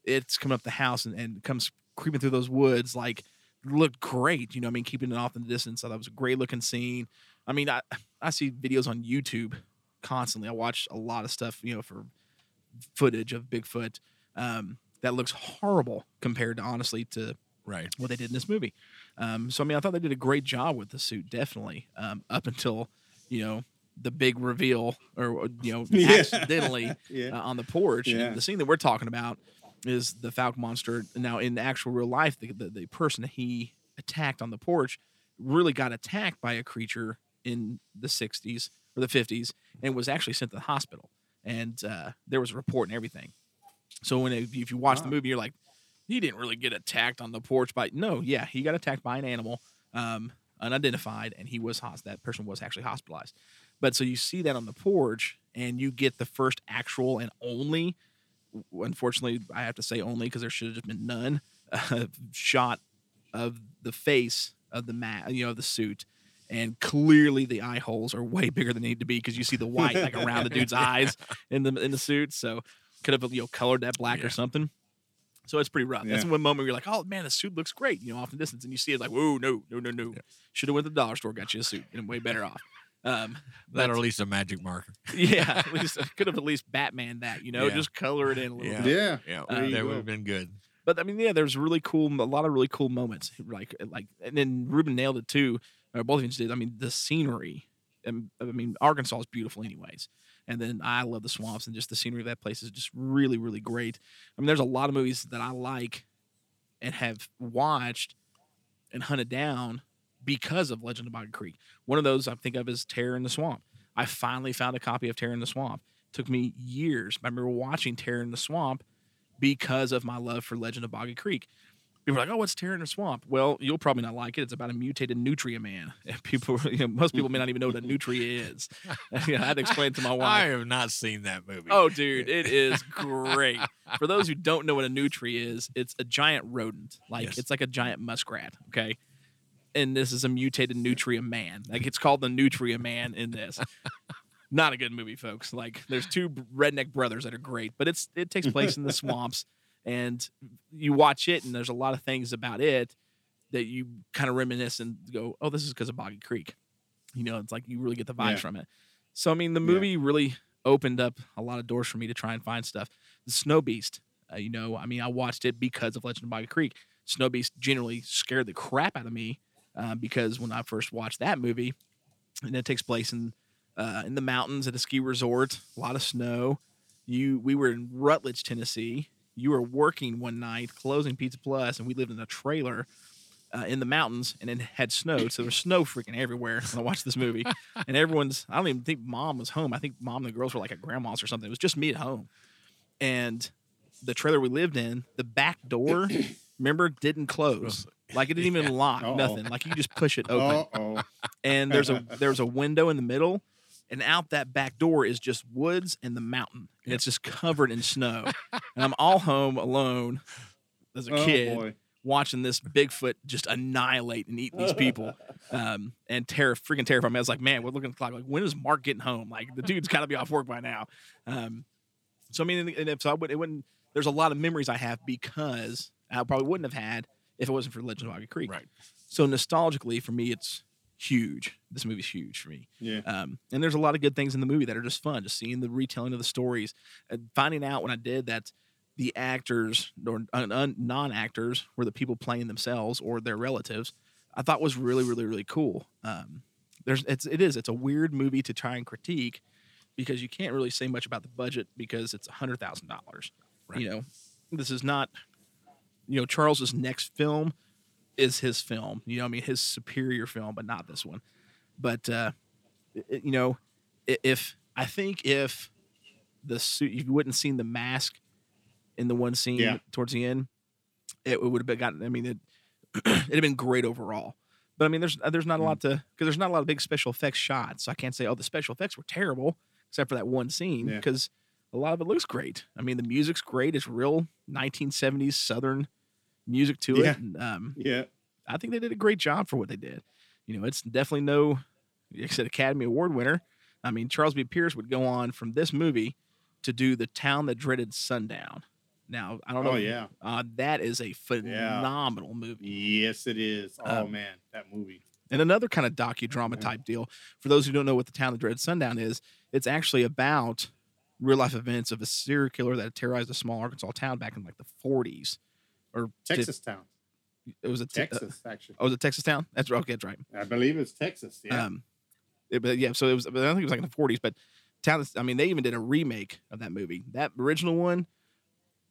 it's coming up the house and, and comes creeping through those woods, like looked great. You know, I mean, keeping it off in the distance. So that was a great looking scene. I mean, I I see videos on YouTube constantly. I watch a lot of stuff, you know, for footage of Bigfoot. Um, that looks horrible compared to honestly to Right. what they did in this movie. Um, so I mean, I thought they did a great job with the suit, definitely. Um, up until you know the big reveal, or you know, Yeah. accidentally Yeah. uh, on the porch. Yeah. the scene that we're talking about is the Falcon monster. Now, in actual real life, the, the the person he attacked on the porch really got attacked by a creature in the '60s or the '50s, and was actually sent to the hospital. And uh, there was a report and everything. So when it, if you watch the movie, you're like, he didn't really get attacked on the porch by no, yeah, he got attacked by an animal, um, unidentified, and he was that person was actually hospitalized. But so you see that on the porch, and you get the first actual and only, unfortunately, I have to say only because there should have just been none uh, shot of the face of the mat, you know, the suit. And clearly, the eye holes are way bigger than they need to be because you see the white like around the dude's eyes in the in the suit. So could have you know colored that black Yeah. or something. So it's pretty rough. That's one moment where you're like, oh man, the suit looks great, you know, off in the distance, and you see it like, whoa, no, no, no, no. Should have went to the dollar store, got you a suit, and way better off. Um, That or at least a magic marker. yeah, at least could have at least Batman that, you know, Yeah. just color it in a little Yeah. bit. Yeah. Yeah, There that would have been good. But I mean, yeah, there's really cool, a lot of really cool moments. Like, like, and then Ruben nailed it too. Or both of you did. I mean, the scenery. um, I mean, Arkansas is beautiful, anyways. And then I love the swamps and just the scenery of that place is just really, really great. I mean, there's a lot of movies that I like and have watched and hunted down because of Legend of Boggy Creek. One of those I think of is Terror in the Swamp. I finally found a copy of Terror in the Swamp. took me years. I remember watching Terror in the Swamp because of my love for Legend of Boggy Creek. People are like, "Oh, what's Terror in the Swamp?" Well, you'll probably not like it. It's about a mutated nutria man. And people, you know, most people may not even know what a nutria is. you know, I had to explain it to my wife. I have not seen that movie. Oh, dude, it is great. For those who don't know what a nutria is, it's a giant rodent. Like Yes. it's like a giant muskrat. Okay, and this is a mutated nutria man. Like it's called the nutria man in this. Not a good movie, folks. Like there's two redneck brothers that are great, but it's it takes place in the swamps, and you watch it, and there's a lot of things about it that you kind of reminisce and go, "Oh, this is because of Boggy Creek." You know, it's like you really get the vibes Yeah. from it. So I mean, the Yeah. movie really opened up a lot of doors for me to try and find stuff. The Snow Beast, uh, you know, I mean, I watched it because of Legend of Boggy Creek. Snow Beast generally scared the crap out of me uh, because when I first watched that movie, and it takes place in uh, in the mountains at a ski resort, a lot of snow. You, we were in Rutledge, Tennessee. You were working one night, closing Pizza Plus, and we lived in a trailer uh, in the mountains, and it had snowed, So there's snow freaking everywhere when I watched this movie. and everyone's, I don't even think mom was home. I think mom and the girls were like at grandma's or something. It was just me at home. And the trailer we lived in, the back door, remember, didn't close. Like it didn't even lock, Uh-oh. nothing. Like you just push it open. Oh, oh. and there's a there's a window in the middle and out that back door is just woods and the mountain. And it's just covered in snow. And i'm all home alone as a Oh, kid boy. watching this bigfoot just annihilate and eat these people um and terror freaking terrified me. I was like man we're looking at the clock. Like when is mark getting home? Like the dude's got to be off work by now. Um so i mean and if so i would it wouldn't there's a lot of memories i have because i probably wouldn't have had if it wasn't for legend of Boggy creek Right. so nostalgically for me it's huge this movie's huge for me Yeah. um, and there's a lot of good things in the movie that are just fun. Just seeing the retelling of the stories, and finding out when I did that the actors or un- non-actors were the people playing themselves or their relatives. I thought was really, really, really cool. Um, there's it's it is it's a weird movie to try and critique because you can't really say much about the budget because it's a hundred thousand dollars. Right. You know, this is not you know Charles's next film is his film. You know, I mean his superior film, but not this one. But uh, it- you know, if I think if the suit you wouldn't seen the mask in the one scene Yeah. towards the end, it would have been gotten. I mean, it it'd have been great overall. But I mean, there's there's not a lot to because there's not a lot of big special effects shots. So I can't say oh the special effects were terrible except for that one scene Yeah. because a lot of it looks great. I mean, the music's great. It's real 1970s Southern music to Yeah. it. And, um, Yeah. I think they did a great job for what they did. You know, it's definitely no, said, Academy Award winner. I mean, Charles B. Pierce would go on from this movie to do The Town That Dreaded Sundown. Now, I don't know. Oh, yeah. Uh, that is a phenomenal movie. Yes, it is. Oh Um, man, that movie. And another kind of docudrama Yeah. type deal. For those who don't know what the town That Dreaded Sundown is, it's actually about real life events of a serial killer that terrorized a small Arkansas town back in like the 40s. Or Texas town. It was a te- uh, Texas, actually. oh, was it Texas town? That's right. Okay, that's right. I believe it's Texas. Yeah. Um, it- but yeah, so it was. I think it was like in the 40s. But town. I mean, they even did a remake of that movie. That original one,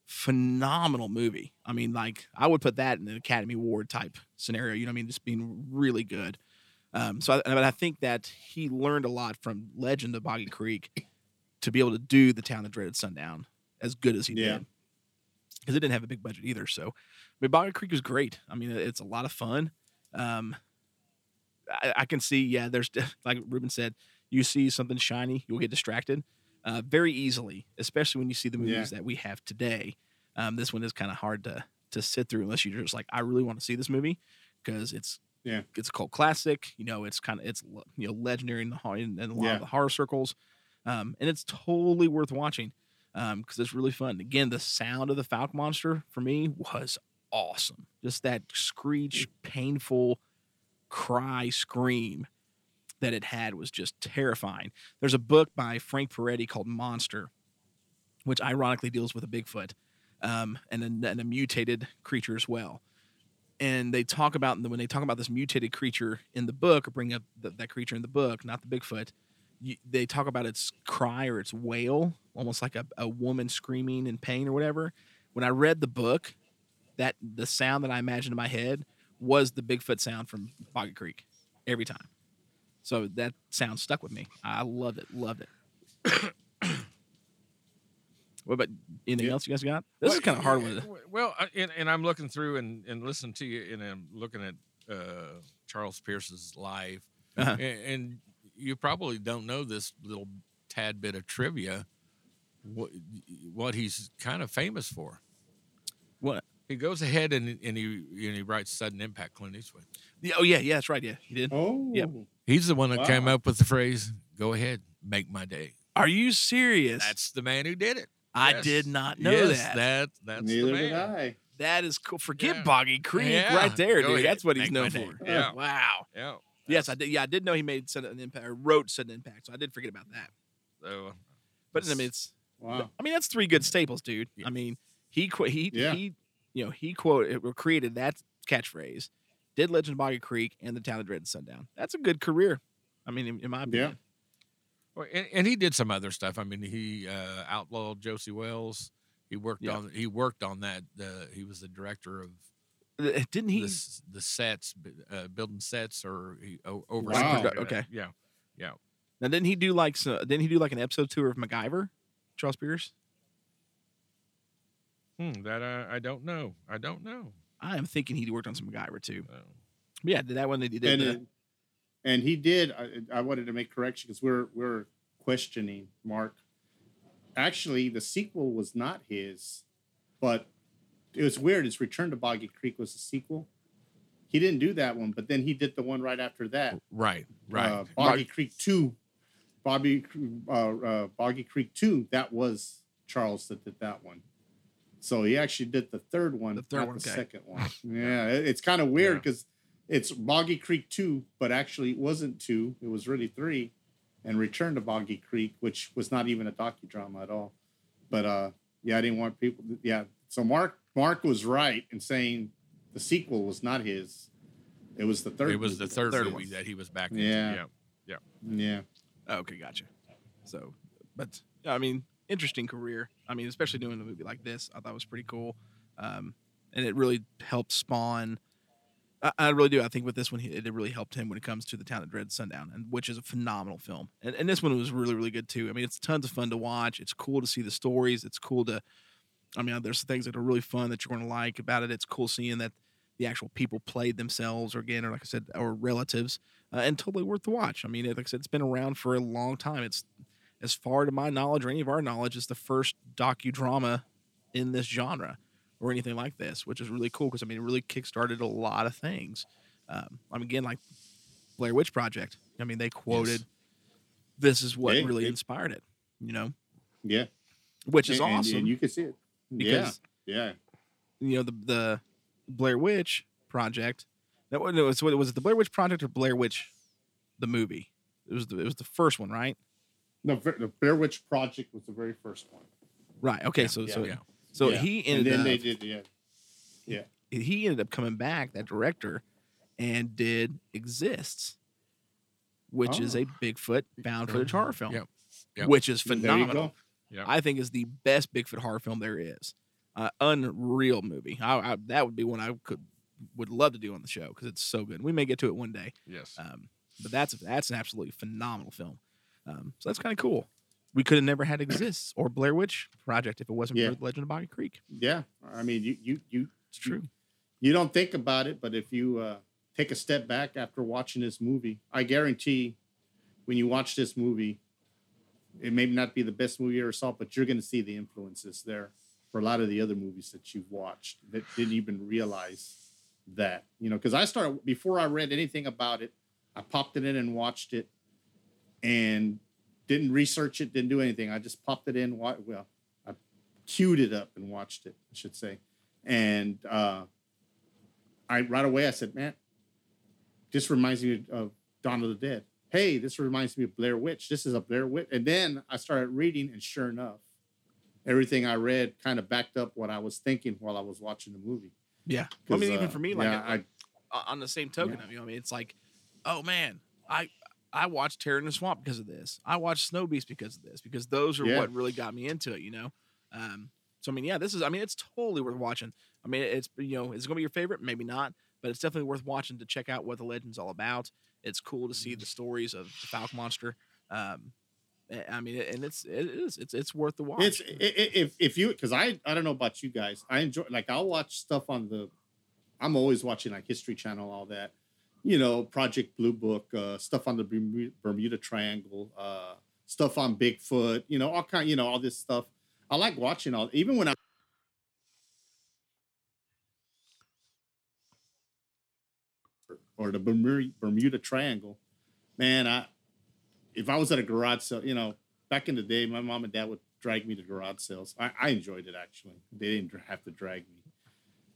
phenomenal movie. I mean, like I would put that in an Academy Award type scenario. You know, what I mean, just being really good. Um, so, I, but I think that he learned a lot from Legend of Boggy Creek to be able to do the Town of Dreaded Sundown as good as he Yeah. did. Because it didn't have a big budget either. So, I mean, Boggy Creek was great. I mean, it's a lot of fun. Um, I, I can see, yeah, there's like Ruben said, you see something shiny, you'll get distracted uh, very easily, especially when you see the Yeah. movies that we have today. Um, this one is kind of hard to to sit through unless you're just like, I really want to see this movie because it's Yeah. it's a cult classic. You know, it's kind of it's you know legendary in the in, in a lot Yeah. of the horror circles, um, and it's totally worth watching because it's really fun. Again, the sound of the Falcon monster for me was awesome. Just that screech, painful cry, scream that it had was just terrifying. There's a book by Frank Peretti called Monster, which ironically deals with a Bigfoot um, and, a, and a mutated creature as well. And they talk about when they talk about this mutated creature in the book, or bring up the, that creature in the book, not the Bigfoot. You, they talk about its cry or its wail, almost like a, a woman screaming in pain or whatever. When I read the book, that the sound that I imagined in my head was the Bigfoot sound from Boggy Creek every time. So that sound stuck with me. I loved it. Loved it. what about anything Yeah. else you guys got? This is kind of hard yeah, with it. Well, I- and, and I'm looking through and, and listening to you, and I'm looking at uh, Charles Pierce's live, Uh-huh. and, and you probably don't know this little tad bit of trivia. What what he's kind of famous for? What? He goes ahead and and he and he writes sudden impact Clint Eastwood. Yeah, oh yeah, yeah, that's right. Yeah, he did. Oh. Yep. He's the one that came up with the phrase "Go ahead, make my day." Are you serious? That's the man who did it. I Yes. did not know yes, that. that that's Neither the man. did I. That is cool. Forget Yeah. Boggy Creek Yeah, right there, go dude. ahead, That's what he's make my known for. Yeah. Wow. Yeah. Yes, I did. Yeah, I did know he made sudden impact. Or wrote sudden impact, so I did forget about that. So, But I mean, it's. Wow. I mean, that's three good staples, dude. I mean, he qu- he Yeah. he, you know, he quoted or created that catchphrase, did Legend of Boggy Creek and the Town of Dread Sundown. That's a good career. I mean, in, in my opinion. Well, and, and he did some other stuff. I mean, he uh, outlawed Josey Wales. He worked Yeah. on he worked on that. Uh, he was the director of Uh, Didn't he? the, the sets, uh, building sets, or he o- Wow. okay. Yeah, yeah. Now, didn't he do like? So, didn't he do like an episode tour of MacGyver? Charles Pierce. Hmm, that I, I don't know. I don't know. I am thinking he worked on some MacGyver too. But yeah, did that one they did. and the- it, and he did. I, I wanted to make correction because we're we're questioning Mark. Actually, the sequel was not his, but it was weird. His Return to Boggy Creek was the sequel. He didn't do that one, but then he did the one right after that. right, right. Uh, Boggy Creek Two, Bobby uh, uh, Boggy Creek Two. That was Charles that did that one. So he actually did the third one, The third not one, the okay. second one. Yeah, it- it's kind of weird Yeah. because it's Boggy Creek Two, but actually it wasn't two. It was really three, and Return to Boggy Creek, which was not even a docudrama at all. But uh, yeah, I didn't want people. Yeah, so Mark Mark was right in saying the sequel was not his. It was the third. it was the third, third movie one. that he was back into. Yeah. yeah. Yeah. Oh, okay, gotcha. So, but I mean, interesting career. I mean, especially doing a movie like this, I thought was pretty cool, um, and it really helped spawn. I, I really do. I think with this one, it really helped him when it comes to the Town of Dread Sundown, and which is a phenomenal film. And, and this one was really, really good too. I mean, it's tons of fun to watch. It's cool to see the stories. It's cool to, I mean, there's things that are really fun that you're going to like about it. It's cool seeing that the actual people played themselves, or again, or like I said, or relatives, uh, and totally worth the watch. I mean, like I said, it's been around for a long time. It's as far to my knowledge or any of our knowledge, it's the first docudrama in this genre. or anything like this, which is really cool because I mean it really kickstarted a lot of things. Um, I mean, again, like Blair Witch Project. I mean, they quoted this is what Hey, really it- inspired it. You know, Yeah. which is And- and- awesome. And you can see it. Because- yeah. you know the the Blair Witch Project. That was, was what was it the Blair Witch Project or Blair Witch, the movie? It was the, it was the first one, right? No, the Blair Witch Project was the very first one. Right. Okay. so yeah, so yeah. so Yeah. he and ended then up they did yeah. Yeah. he ended up coming back that director and did Exists, which is Oh. a Bigfoot found footage horror film, Yep. Yep. which is There you phenomenal. go. Yep. I think is the best Bigfoot horror film there is. Uh, unreal movie. I, I, that would be one I could would love to do on the show because it's so good. We may get to it one day. Yes. Um, but that's that's an absolutely phenomenal film. Um, so that's kind of cool. We could have never had Exists or Blair Witch Project if it wasn't Yeah. for the Legend of Boggy Creek. Yeah. I mean, you you you It's true. you don't think about it, but if you uh, take a step back after watching this movie, I guarantee when you watch this movie, it may not be the best movie you ever saw, but you're going to see the influences there for a lot of the other movies that you've watched that didn't even realize that. You know, because I started before I read anything about it, I popped it in and watched it, and didn't research it, didn't do anything. I just popped it in. Well, I queued it up and watched it, I should say, and. uh I right away I said, man, this reminds me of Dawn of the Dead. Hey, this reminds me of Blair Witch. This is a Blair Witch. And then I started reading, and sure enough, everything I read kind of backed up what I was thinking while I was watching the movie. Yeah. I mean, 'Cause, even uh, for me, like, yeah, like, uh, on the same token Yeah. of you, I mean, it's like, oh man, I I watched Terror in the Swamp because of this. I watched Snow Beast because of this, because those are Yeah. what really got me into it, you know. Um, so I mean, yeah, this is. I mean, it's totally worth watching. I mean, it's you know, it's gonna be your favorite, maybe not, but it's definitely worth watching to check out what the legend's all about. It's cool to see the stories of the Falcon Monster. Um, I- I mean, and it's it is it's it's worth the watch. It's if if you because I I don't know about you guys. I enjoy like I'll watch stuff on the. I'm always watching like History Channel, all that. You know, Project Blue Book, uh, stuff on the Bermu- Bermuda Triangle, uh, stuff on Bigfoot. You know, all kind. You know, all this stuff. I like watching all. Even when I. Or the Bermuda, Bermuda Triangle, man. I if I was at a garage sale, you know, back in the day, my mom and dad would drag me to garage sales. I, I enjoyed it actually. They didn't have to drag me.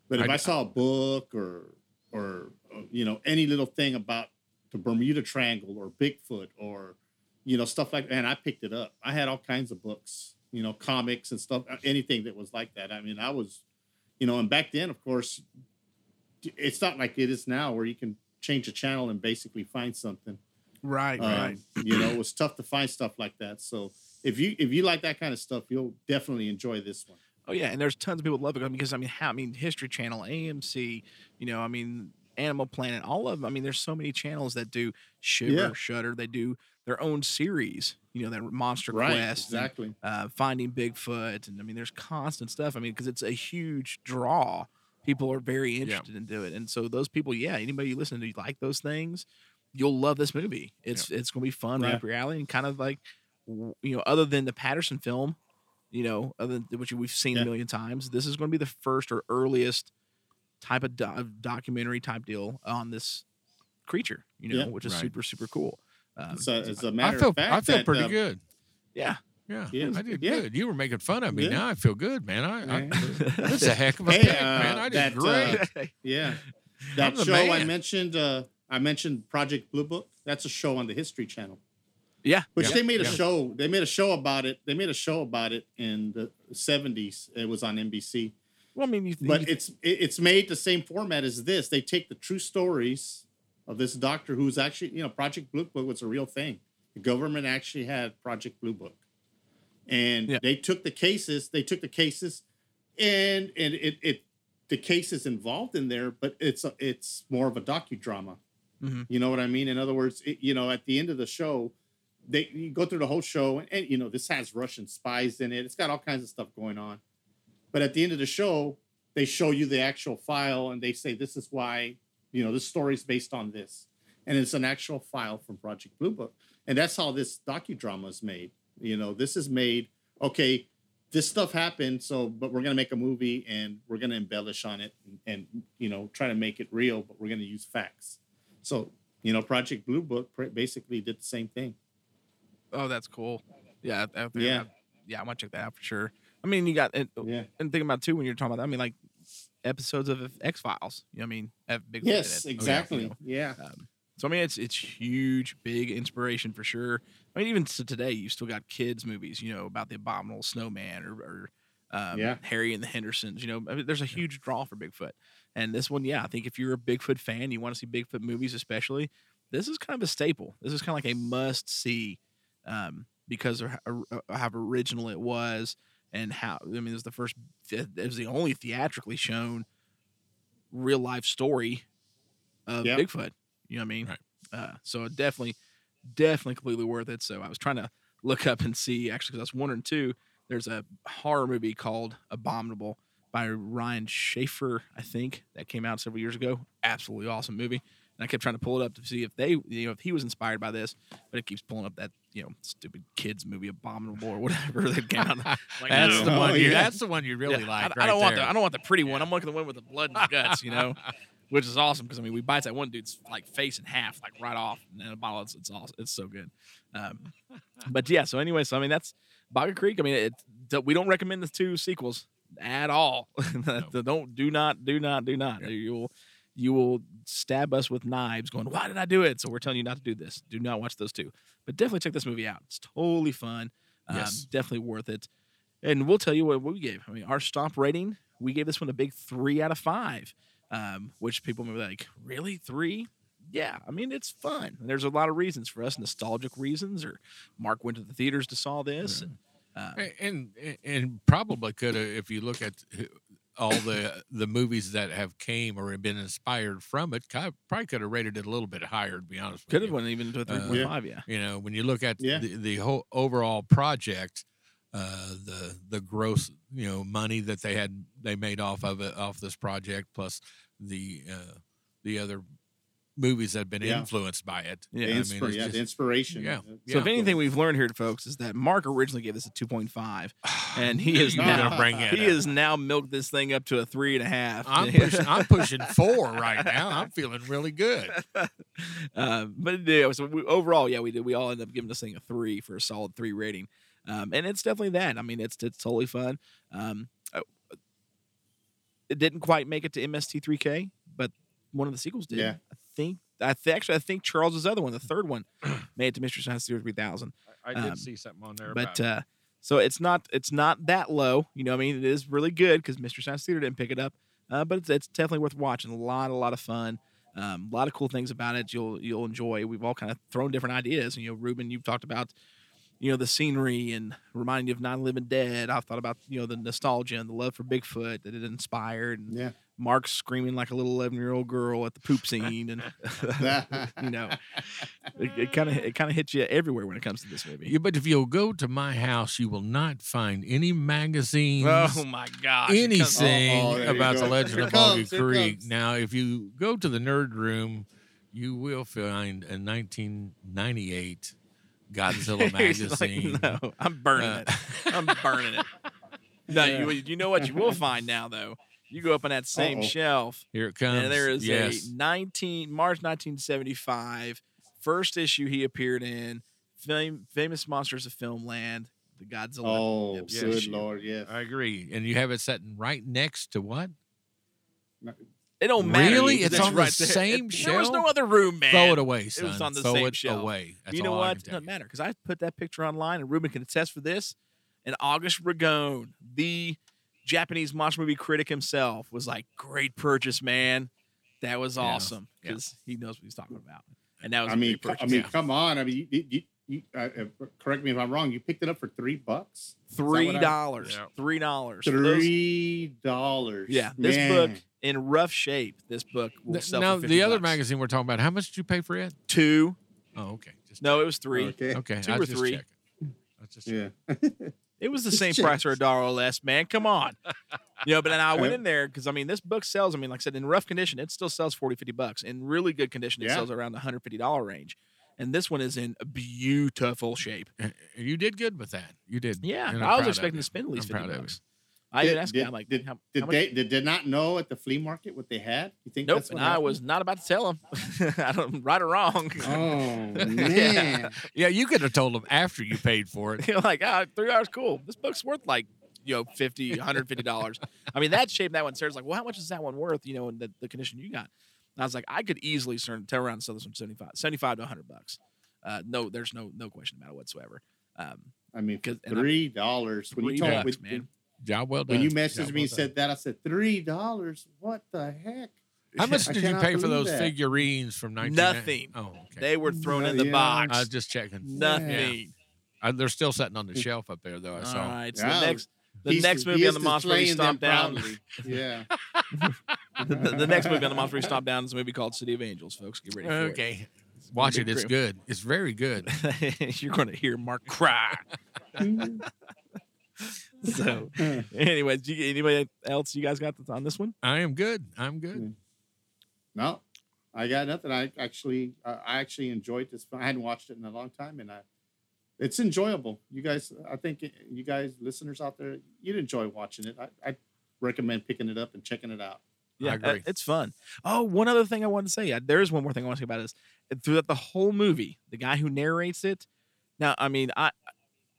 But if I, I- saw a book or or uh, you know any little thing about the Bermuda Triangle or Bigfoot or you know stuff like that, and I picked it up. I had all kinds of books, you know, comics and stuff, uh, anything that was like that. I mean, I was, you know, and back then, of course, it's not like it is now where you can change a channel and basically find something. Right, Um, you know, it was tough to find stuff like that. So if you if you like that kind of stuff, you'll definitely enjoy this one. Oh yeah, and there's tons of people that love it because I mean, how, I mean, History Channel, AMC, you know, I mean, Animal Planet, all of them. I mean, there's so many channels that do Shiver, Yeah. Shudder. They do their own series. You know, that Monster Right, Quest, and, exactly. uh, Finding Bigfoot, and I mean, there's constant stuff. I mean, because it's a huge draw. People are very interested in do it, and so those people, yeah, anybody you listen to, you like those things, you'll love this movie. It's it's gonna be fun, right Right. up your alley, and kind of like, you know, other than the Patterson film, you know, other than which we've seen a million times, this is going to be the first or earliest type of do- documentary type deal on this creature, you know, Yeah. which is Right. super super cool. Um, So as a I matter feel of fact, I feel that, pretty uh, good. yeah, Yeah, Yeah. I did Yeah. good. You were making fun of me. Yeah. Now I feel good, man. I, I Yeah. that's a heck of a Hey, pick, uh, man. I did that, uh, great. Yeah, that the show I mentioned. Uh, I mentioned Project Blue Book. That's a show on the History Channel. yeah, Which Yeah, they made a yeah. show. They made a show about it. They made a show about it in the seventies. It was on NBC. Well, I mean, you, But you- it's it's made the same format as this. They take the true stories of this doctor who's actually, you know, Project Blue Book was a real thing. The government actually had Project Blue Book, and Yeah. they took the cases. They took the cases, and and it it the cases involved in there, but it's a, it's more of a docudrama. Mhm. You know what I mean? In other words, it, you know, at the end of the show, they you go through the whole show, and, and you know this has Russian spies in it. It's got all kinds of stuff going on. But at the end of the show, they show you the actual file and they say this is why you know this story is based on this, and it's an actual file from Project Blue Book, and that's how this docudrama is made. You know, this is made. Okay, this stuff happened. So, but we're gonna make a movie and we're gonna embellish on it and, and you know try to make it real, but we're gonna use facts. So, you know, Project Blue Book basically did the same thing. Oh, that's cool. Yeah, I, I Yeah. I- yeah, I want to check that out for sure. I mean, you got and, Yeah. and think about too when you're talking about that. I mean, like episodes of X Files. You know, what I mean, have Bigfoot Yes, in it. exactly. You know? Yeah. Um, so I mean, it's it's huge, big inspiration for sure. I mean, even to today, you still got kids movies, you know, about the abominable snowman or, or um, Yeah. Harry and the Hendersons. You know, I mean, there's a huge draw for Bigfoot, and this one, yeah, I think if you're a Bigfoot fan, you want to see Bigfoot movies, especially, this is kind of a staple. This is kind of like a must see um, because of how, how original it was and how I mean, it was the first, it was the only theatrically shown real life story of Yep. Bigfoot. You know what I mean? Right. Uh, so definitely, definitely completely worth it. So I was trying to look up and see actually because I was wondering too. There's a horror movie called Abominable by Ryan Schaefer, I think, that came out several years ago. Absolutely awesome movie. And I kept trying to pull it up to see if they, you know, if he was inspired by this, but it keeps pulling up that, you know, stupid kids movie Abominable or whatever that came out. Like, That's no. the Oh, one. You, yeah. that's the one you really Yeah, like. I, I don't want the. I don't want the pretty one. I'm looking at the one with the blood and the guts, you know, which is awesome because I mean we bites that one dude's like face in half, like right off, and then the bottle it's, it's awesome. It's so good. Um, but yeah, so anyway, so I mean that's Boggy Creek. I mean it, we don't recommend the two sequels at all. don't do not do not do not. You will you will stab us with knives going, why did I do it? So we're telling you not to do this. Do not watch those two. But definitely check this movie out. It's totally fun. Um, Yes. Definitely worth it. And we'll tell you what we gave. I mean, our stomp rating, we gave this one a big three out of five, um, which people may be like, really? Three? Yeah. I mean, it's fun. And there's a lot of reasons for us, nostalgic reasons, or Mark went to the theaters to saw this. And, uh, A- and and probably could have if you look at all the the movies that have came or have been inspired from it probably could have rated it a little bit higher to be honest could with have you went even to a Uh, 3.5, yeah. you know when you look at Yeah. the, the whole overall project uh the the gross you know money that they had they made off of it off this project plus the uh the other movies that have been Yeah. influenced by it Yeah. The I mean, yeah, just- the inspiration. yeah. So Yeah. if anything we've learned here, folks, is that Mark originally gave this a 2.5, and he is gonna now bring it he up. has now milked this thing up to a three and a half. I'm pushing, I'm pushing four right now. I'm feeling really good. uh, but yeah, so we, overall, yeah, we did. We all ended up giving this thing a three for a solid three rating, um, and it's definitely that. I mean, it's it's totally fun. Um, uh, it didn't quite make it to MST3K, but one of the sequels did. Yeah. I think. I th- actually I think Charles's other one, the third one, made it to Mystery Science Theater 3000. I did Um, see something on there. But uh, so it's not it's not that low. You know, what I mean, it is really good because Mystery Science Theater didn't pick it up. Uh, but it's, it's definitely worth watching. A lot, a lot of fun. Um, a lot of cool things about it. You'll you'll enjoy. We've all kind of thrown different ideas. And, you know, Ruben, you've talked about you know the scenery and reminding you of Non Living Dead. I've thought about you know the nostalgia and the love for Bigfoot that it inspired. And Yeah. Mark's screaming like a little eleven year old girl at the poop scene, and you know, it kind of it kind of hits you everywhere when it comes to this movie. Yeah, but if you'll go to my house, you will not find any magazines, Oh my gosh! it comes- anything Oh, oh, about the. Legend of Boggy Creek. Now, if you go to the nerd room, you will find a 1998 Godzilla magazine. like, no, I'm burning Uh, it. I'm burning it. No, you you know what you will find now though. You go up on that same Uh-oh. shelf, Here it comes. and there is yes. a 19 March 1975 first issue he appeared in, fam- famous monsters of filmland, the Godzilla. Oh, Yep, good issue. lord, yes. I agree. And you have it sitting right next to what? It don't matter. Really? because It's on the there. same It- There was no other room, man. Throw it away, son. was on the Throw same it shelf. away. That's you know all what? It doesn't you. matter because I put that picture online, and Ruben can attest for this. And August Ragone, the Japanese monster movie critic himself, was like, "Great purchase, man. That was Yeah. awesome Yeah. because he knows what he's talking about." And that was I a mean, great purchase. I mean, yeah. come on. I mean, you, you, you uh, uh, correct me if I'm wrong. You picked it up for three bucks. three what I- dollars, Yeah. three dollars, Three dollars. Yeah, this Man. book in rough shape. This book will sell. Now, for 50 the other bucks. magazine we're talking about, how much did you pay for it? two. Oh, okay. Just No, it was three. Okay. Okay, two I or just three. checking. I was just Yeah. It was the Just same check. price for a dollar or less, man. Come on. you know, but then I went in there because I mean, this book sells. I mean, like I said, in rough condition, it still sells 40, 50 bucks. In really good condition, it Yeah. sells around the $150 range. and this one is in beautiful shape. Eh, eh, you did good with that. You did. Yeah, I'm I proud was expecting to spend at least I'm fifty proud of you. bucks. I even Did- asked did, him like, did, how, did how much- they did, did not know at the flea market what they had? You think Nope, that's and what I was not about to tell him. I don't right or wrong. Oh man. Yeah, you could have told them after you paid for it. You're like, ah, three hours, cool. This book's worth like, you know, 50 $150. I mean, that shape, that one, Sarah's like, well, how much is that one worth, you know, in the, the condition you got? And I was like, I could easily turn, turn around and sell this one 75, 75 to 100 bucks. Uh, no, there's no no question about it whatsoever. Um, I mean, for 'Cause- three dollars when three you told bucks, when, man. Job well done. when you Job messaged me well and said that, I said three dollars. What the heck? How much did you pay for those that. figurines from 19? Nothing. Oh, okay. They were thrown in the Yeah. box. I was just checking. Nothing. Uh, they're still sitting on the shelf up there, though. I saw. right. So Yeah. the next the He's- next movie on the monster we displaying them stomp down. Yeah. the, the- the next movie on the monster we stomp down is a movie called City of Angels, folks. Get ready for Okay. Watch big it. It's crew. good. It's very good. You're going to hear Mark cry. so, anyways, do you, anybody else you guys got on this one? I am good. I'm good. No, I got nothing. I actually, uh, I actually enjoyed this. I hadn't watched it in a long time, and I, it's enjoyable. You guys, I think you guys, listeners out there, you'd enjoy watching it. I, I recommend picking it up and checking it out. Yeah, agree. uh, it's fun. Oh, one other thing I wanted to say. uh, There is one more thing I want to say about this. Throughout the whole movie, the guy who narrates it. Now, I mean, I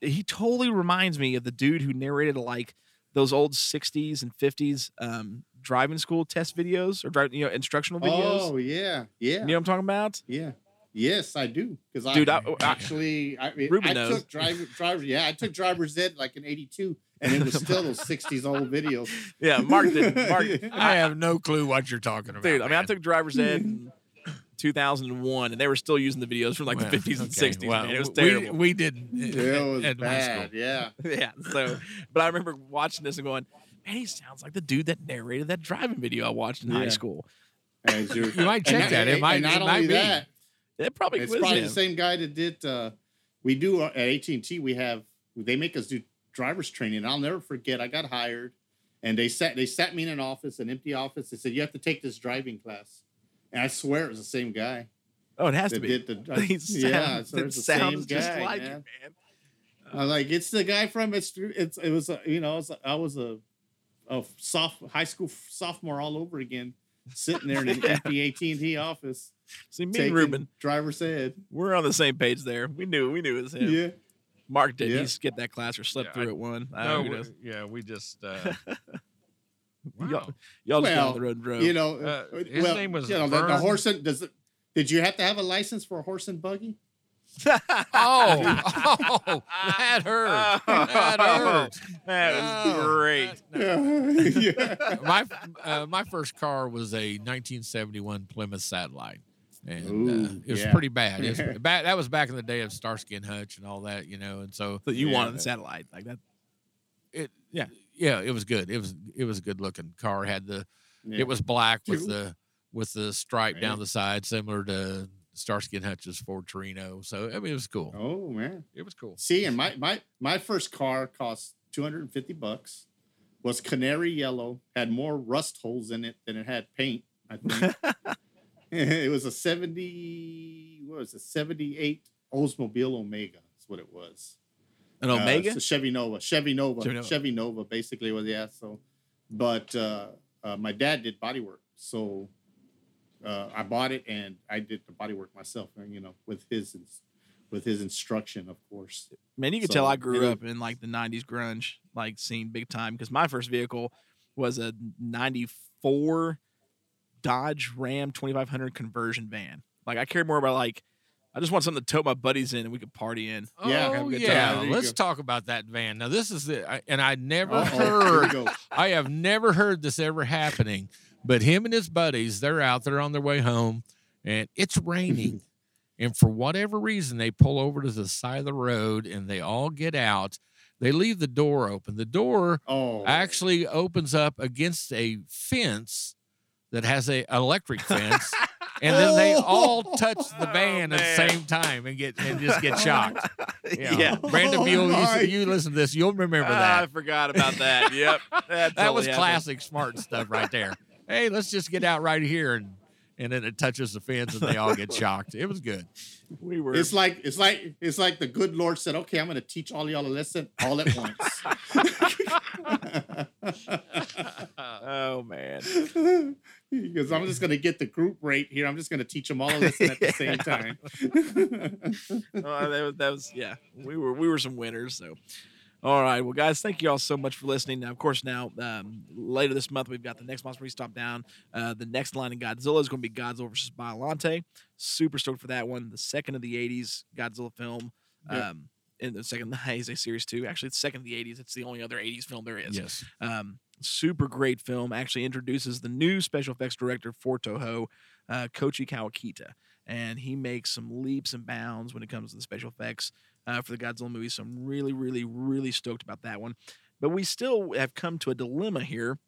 he totally reminds me of the dude who narrated like those old '60s and '50s um, driving school test videos or driving, you know, instructional videos. Oh yeah, yeah, You know what I'm talking about? yeah. Yes, I do. Because I, I- I- actually, I, mean, I knows. took driver, driver. Yeah, I took driver's ed like in '82, and it was still those '60s old videos. Yeah, Mark did. Mark, I have no clue what you're talking about. dude. I mean, I took driver's ed in 2001, and they were still using the videos from like Well, the 50s and okay, 60s. well, man. It was we- terrible. We, didn't. It was at bad. school. Yeah. yeah. So, but I remember watching this and going, man, he sounds like the dude that narrated that driving video I watched in high school. As you're- might check not- that. It might- not it might only be. that, It probably it's probably him. the same guy that did. Uh, we do uh, at AT and T. We have they make us do driver's training. I'll never forget. I got hired, and they sat they sat me in an office, an empty office. They said you have to take this driving class, and I swear it was the same guy Oh, it has to be. did the. He yeah, so it it's the sounds same just guy, like man. it, man. I'm like, it's the guy from it's it's it was uh, you know it's, I was a a soft high school sophomore all over again, sitting there in an Yeah. empty AT and T office. See, me and Ruben, driver said, we're on the same page there. We knew, we knew it was him. Yeah. Mark did. Yeah. He skipped that class or slept Yeah, through I- it one. I No, don't know. Who we- knows? yeah, we just. Uh, Y'all, wow. y'all just got Well, on the road and drove. You know, Uh, uh, his well, name was you know the, the horse and does it. Did you have to have a license for a horse and buggy? Oh, oh, that hurt. That hurt. that was Oh, great. that- yeah. my uh, my first car was a 1971 Plymouth Satellite, and uh, it was yeah. pretty bad. It was back, that was back in the day of Starsky and Hutch and all that, you know. And so So you Yeah. wanted the satellite like that? it, Yeah. Yeah, it was good. It was it was a good looking car. Had the Yeah. it was black with the with the stripe down the side, similar to Starsky and Hutch's Ford Torino. So I mean, it was cool. Oh man. It was cool. See, and my my my first car cost two hundred and fifty bucks. Was canary yellow, had more rust holes in it than it had paint. I think it was a seventy. What was it? Seventy eight Oldsmobile Omega. That's what it was. An Uh, Omega? it's a Chevy Nova. Chevy Nova. Chevy Chevy Nova. Nova. basically was yeah. So, but uh, uh, my dad did body work, so uh, I bought it and I did the body work myself. and, You know, with his with his instruction, of course. Man, you could So, tell I grew up in like the '90s grunge like scene big time because my first vehicle was a '94 Dodge Ram 2500 conversion van. Like I cared more about like I just want something to tote my buddies in and we could party in. Yeah, Oh have a oh, good yeah. time. Let's go. talk about that van. Now this is the I, and I never Uh-oh, heard. I have never heard this ever happening, but him and his buddies, they're out there on their way home and it's raining. and for whatever reason, they pull over to the side of the road and they all get out. They leave the door open. The door Oh, actually opens up against a fence that has a electric fence. And then they all touch the van at the oh, same time and get and just get shocked. Yeah, Yeah. Brandon Oh Buell, my. you, you listen to this, you'll remember ah, that. I forgot about that. Yep. That, that totally was happened. classic smart stuff right there. Hey, let's just get out right here and and then it touches the fins and they all get shocked. It was good. We were It's like it's like it's like the good Lord said, "Okay, I'm going to teach all y'all a lesson all at once." oh man. Because I'm just going to get the group rate here. I'm just going to teach them all of this at the same time. Oh, that, was, that was yeah. We were we were some winners. So, all right, well, guys, thank you all so much for listening. Now, of course, now um, later this month we've got the next monster we stop down. Uh, the next line in Godzilla is going to be Godzilla versus Biollante. Super stoked for that one. The second of the '80s Godzilla film. Yeah. Um, in the second the Heisei series too. Actually, it's second of the '80s. It's the only other '80s film there is. Yes. Um, super great film. Actually introduces the new special effects director for Toho, uh, Koichi Kawakita, and he makes some leaps and bounds when it comes to the special effects uh, for the Godzilla movie. So I'm really, really, really stoked about that one. But we still have come to a dilemma here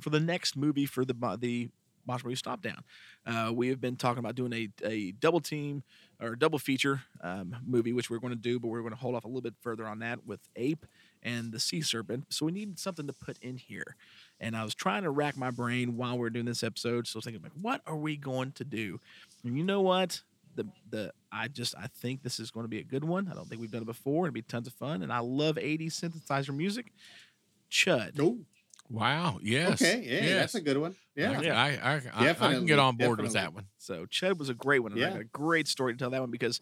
for the next movie for the the Movie Stop Down. Uh, we have been talking about doing a, a double team or double feature um, movie, which we're going to do, but we're going to hold off a little bit further on that with Ape and the Sea Serpent. So we need something to put in here. And I was trying to rack my brain while we are doing this episode. So I was thinking, like, what are we going to do? And you know what? The the I just I think this is going to be a good one. I don't think we've done it before. It'll be tons of fun. And I love 80s synthesizer music. Chud. oh, Wow. Yes. okay, yeah, yes. that's a good one. Yeah, I, I, I, I, I can get on board with that one. So Chud was a great one. And I Yeah. got a great story to tell that one because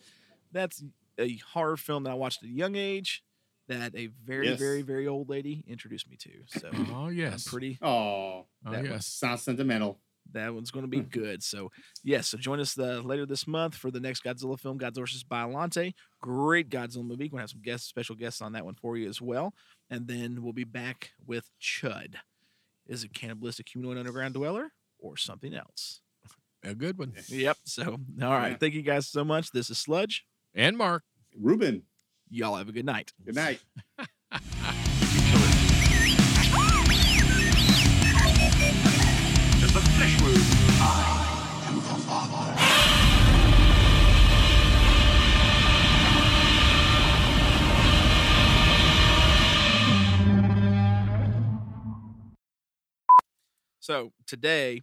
that's a horror film that I watched at a young age that a very, Yes. very, very old lady introduced me to. So Oh I'm yes. pretty Oh, Oh that yes. sounds sentimental. that one's going to be hmm. good. So yes, so join us the, later this month for the next Godzilla film, Godzilla vs. Biollante. Great Godzilla movie. We're gonna have some guests, special guests on that one for you as well. And then we'll be back with Chud. Is it cannibalistic humanoid underground dweller or something else? A good one. Yep. So all right. Yeah. Thank you guys so much. This is Sludge. And Mark. Ruben, Y'all have a good night. good night. The flesh wound. am the father. So today,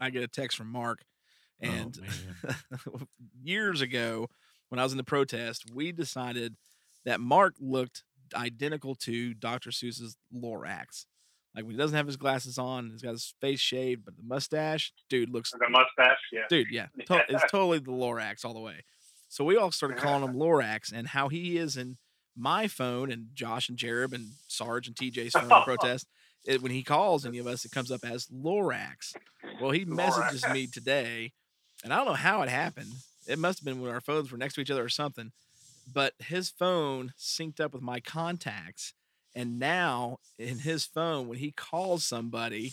I get a text from Mark, Oh, and man. years ago, when I was in the protest, we decided that Mark looked identical to Dr. Seuss's Lorax. Like when he doesn't have his glasses on, he's got his face shaved, but the mustache, dude, looks The mustache, yeah. dude, yeah, to- it's totally the Lorax all the way. So we all started calling him Lorax, and how he is in my phone, and Josh and Jared and Sarge and TJ's phone in the protest. It, when he calls any of us, it comes up as Lorax. Well, he messages me today, and I don't know how it happened. It must have been when our phones were next to each other or something. But his phone synced up with my contacts, and now in his phone, when he calls somebody,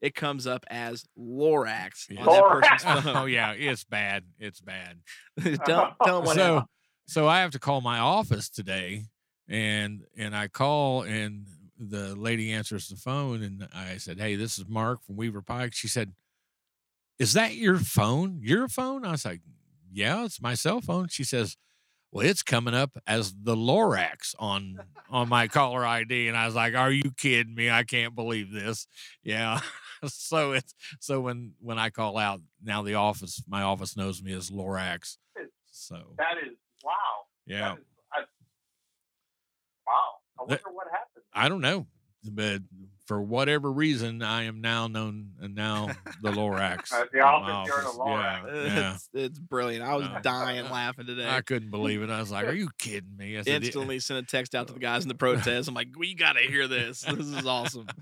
it comes up as Lorax Yeah. on that person's phone. oh yeah, it's bad. It's bad. tell, tell him what so happened. so I have to call my office today, and and I call and the lady answers the phone, and I said, "Hey, this is Mark from Weaver Pike." She said, "Is that your phone? Your phone?" I was like, "Yeah, it's my cell phone." She says. Well, it's coming up as the Lorax on on my caller ID, and I was like, "Are you kidding me? I can't believe this." Yeah, so it's so when when I call out now, the office my office knows me as Lorax. So That is wow. yeah, That is, I, wow. I That- wonder what happened. I don't know, but for whatever reason, I am now known and now the Lorax. At the at my office, you're the Yeah, yeah. It's, it's brilliant. I was Uh, dying laughing today. I couldn't believe it. I was like, "Are you kidding me?" I said, Instantly sent a text out to the guys in the protest. I'm like, we got to hear this. This is awesome.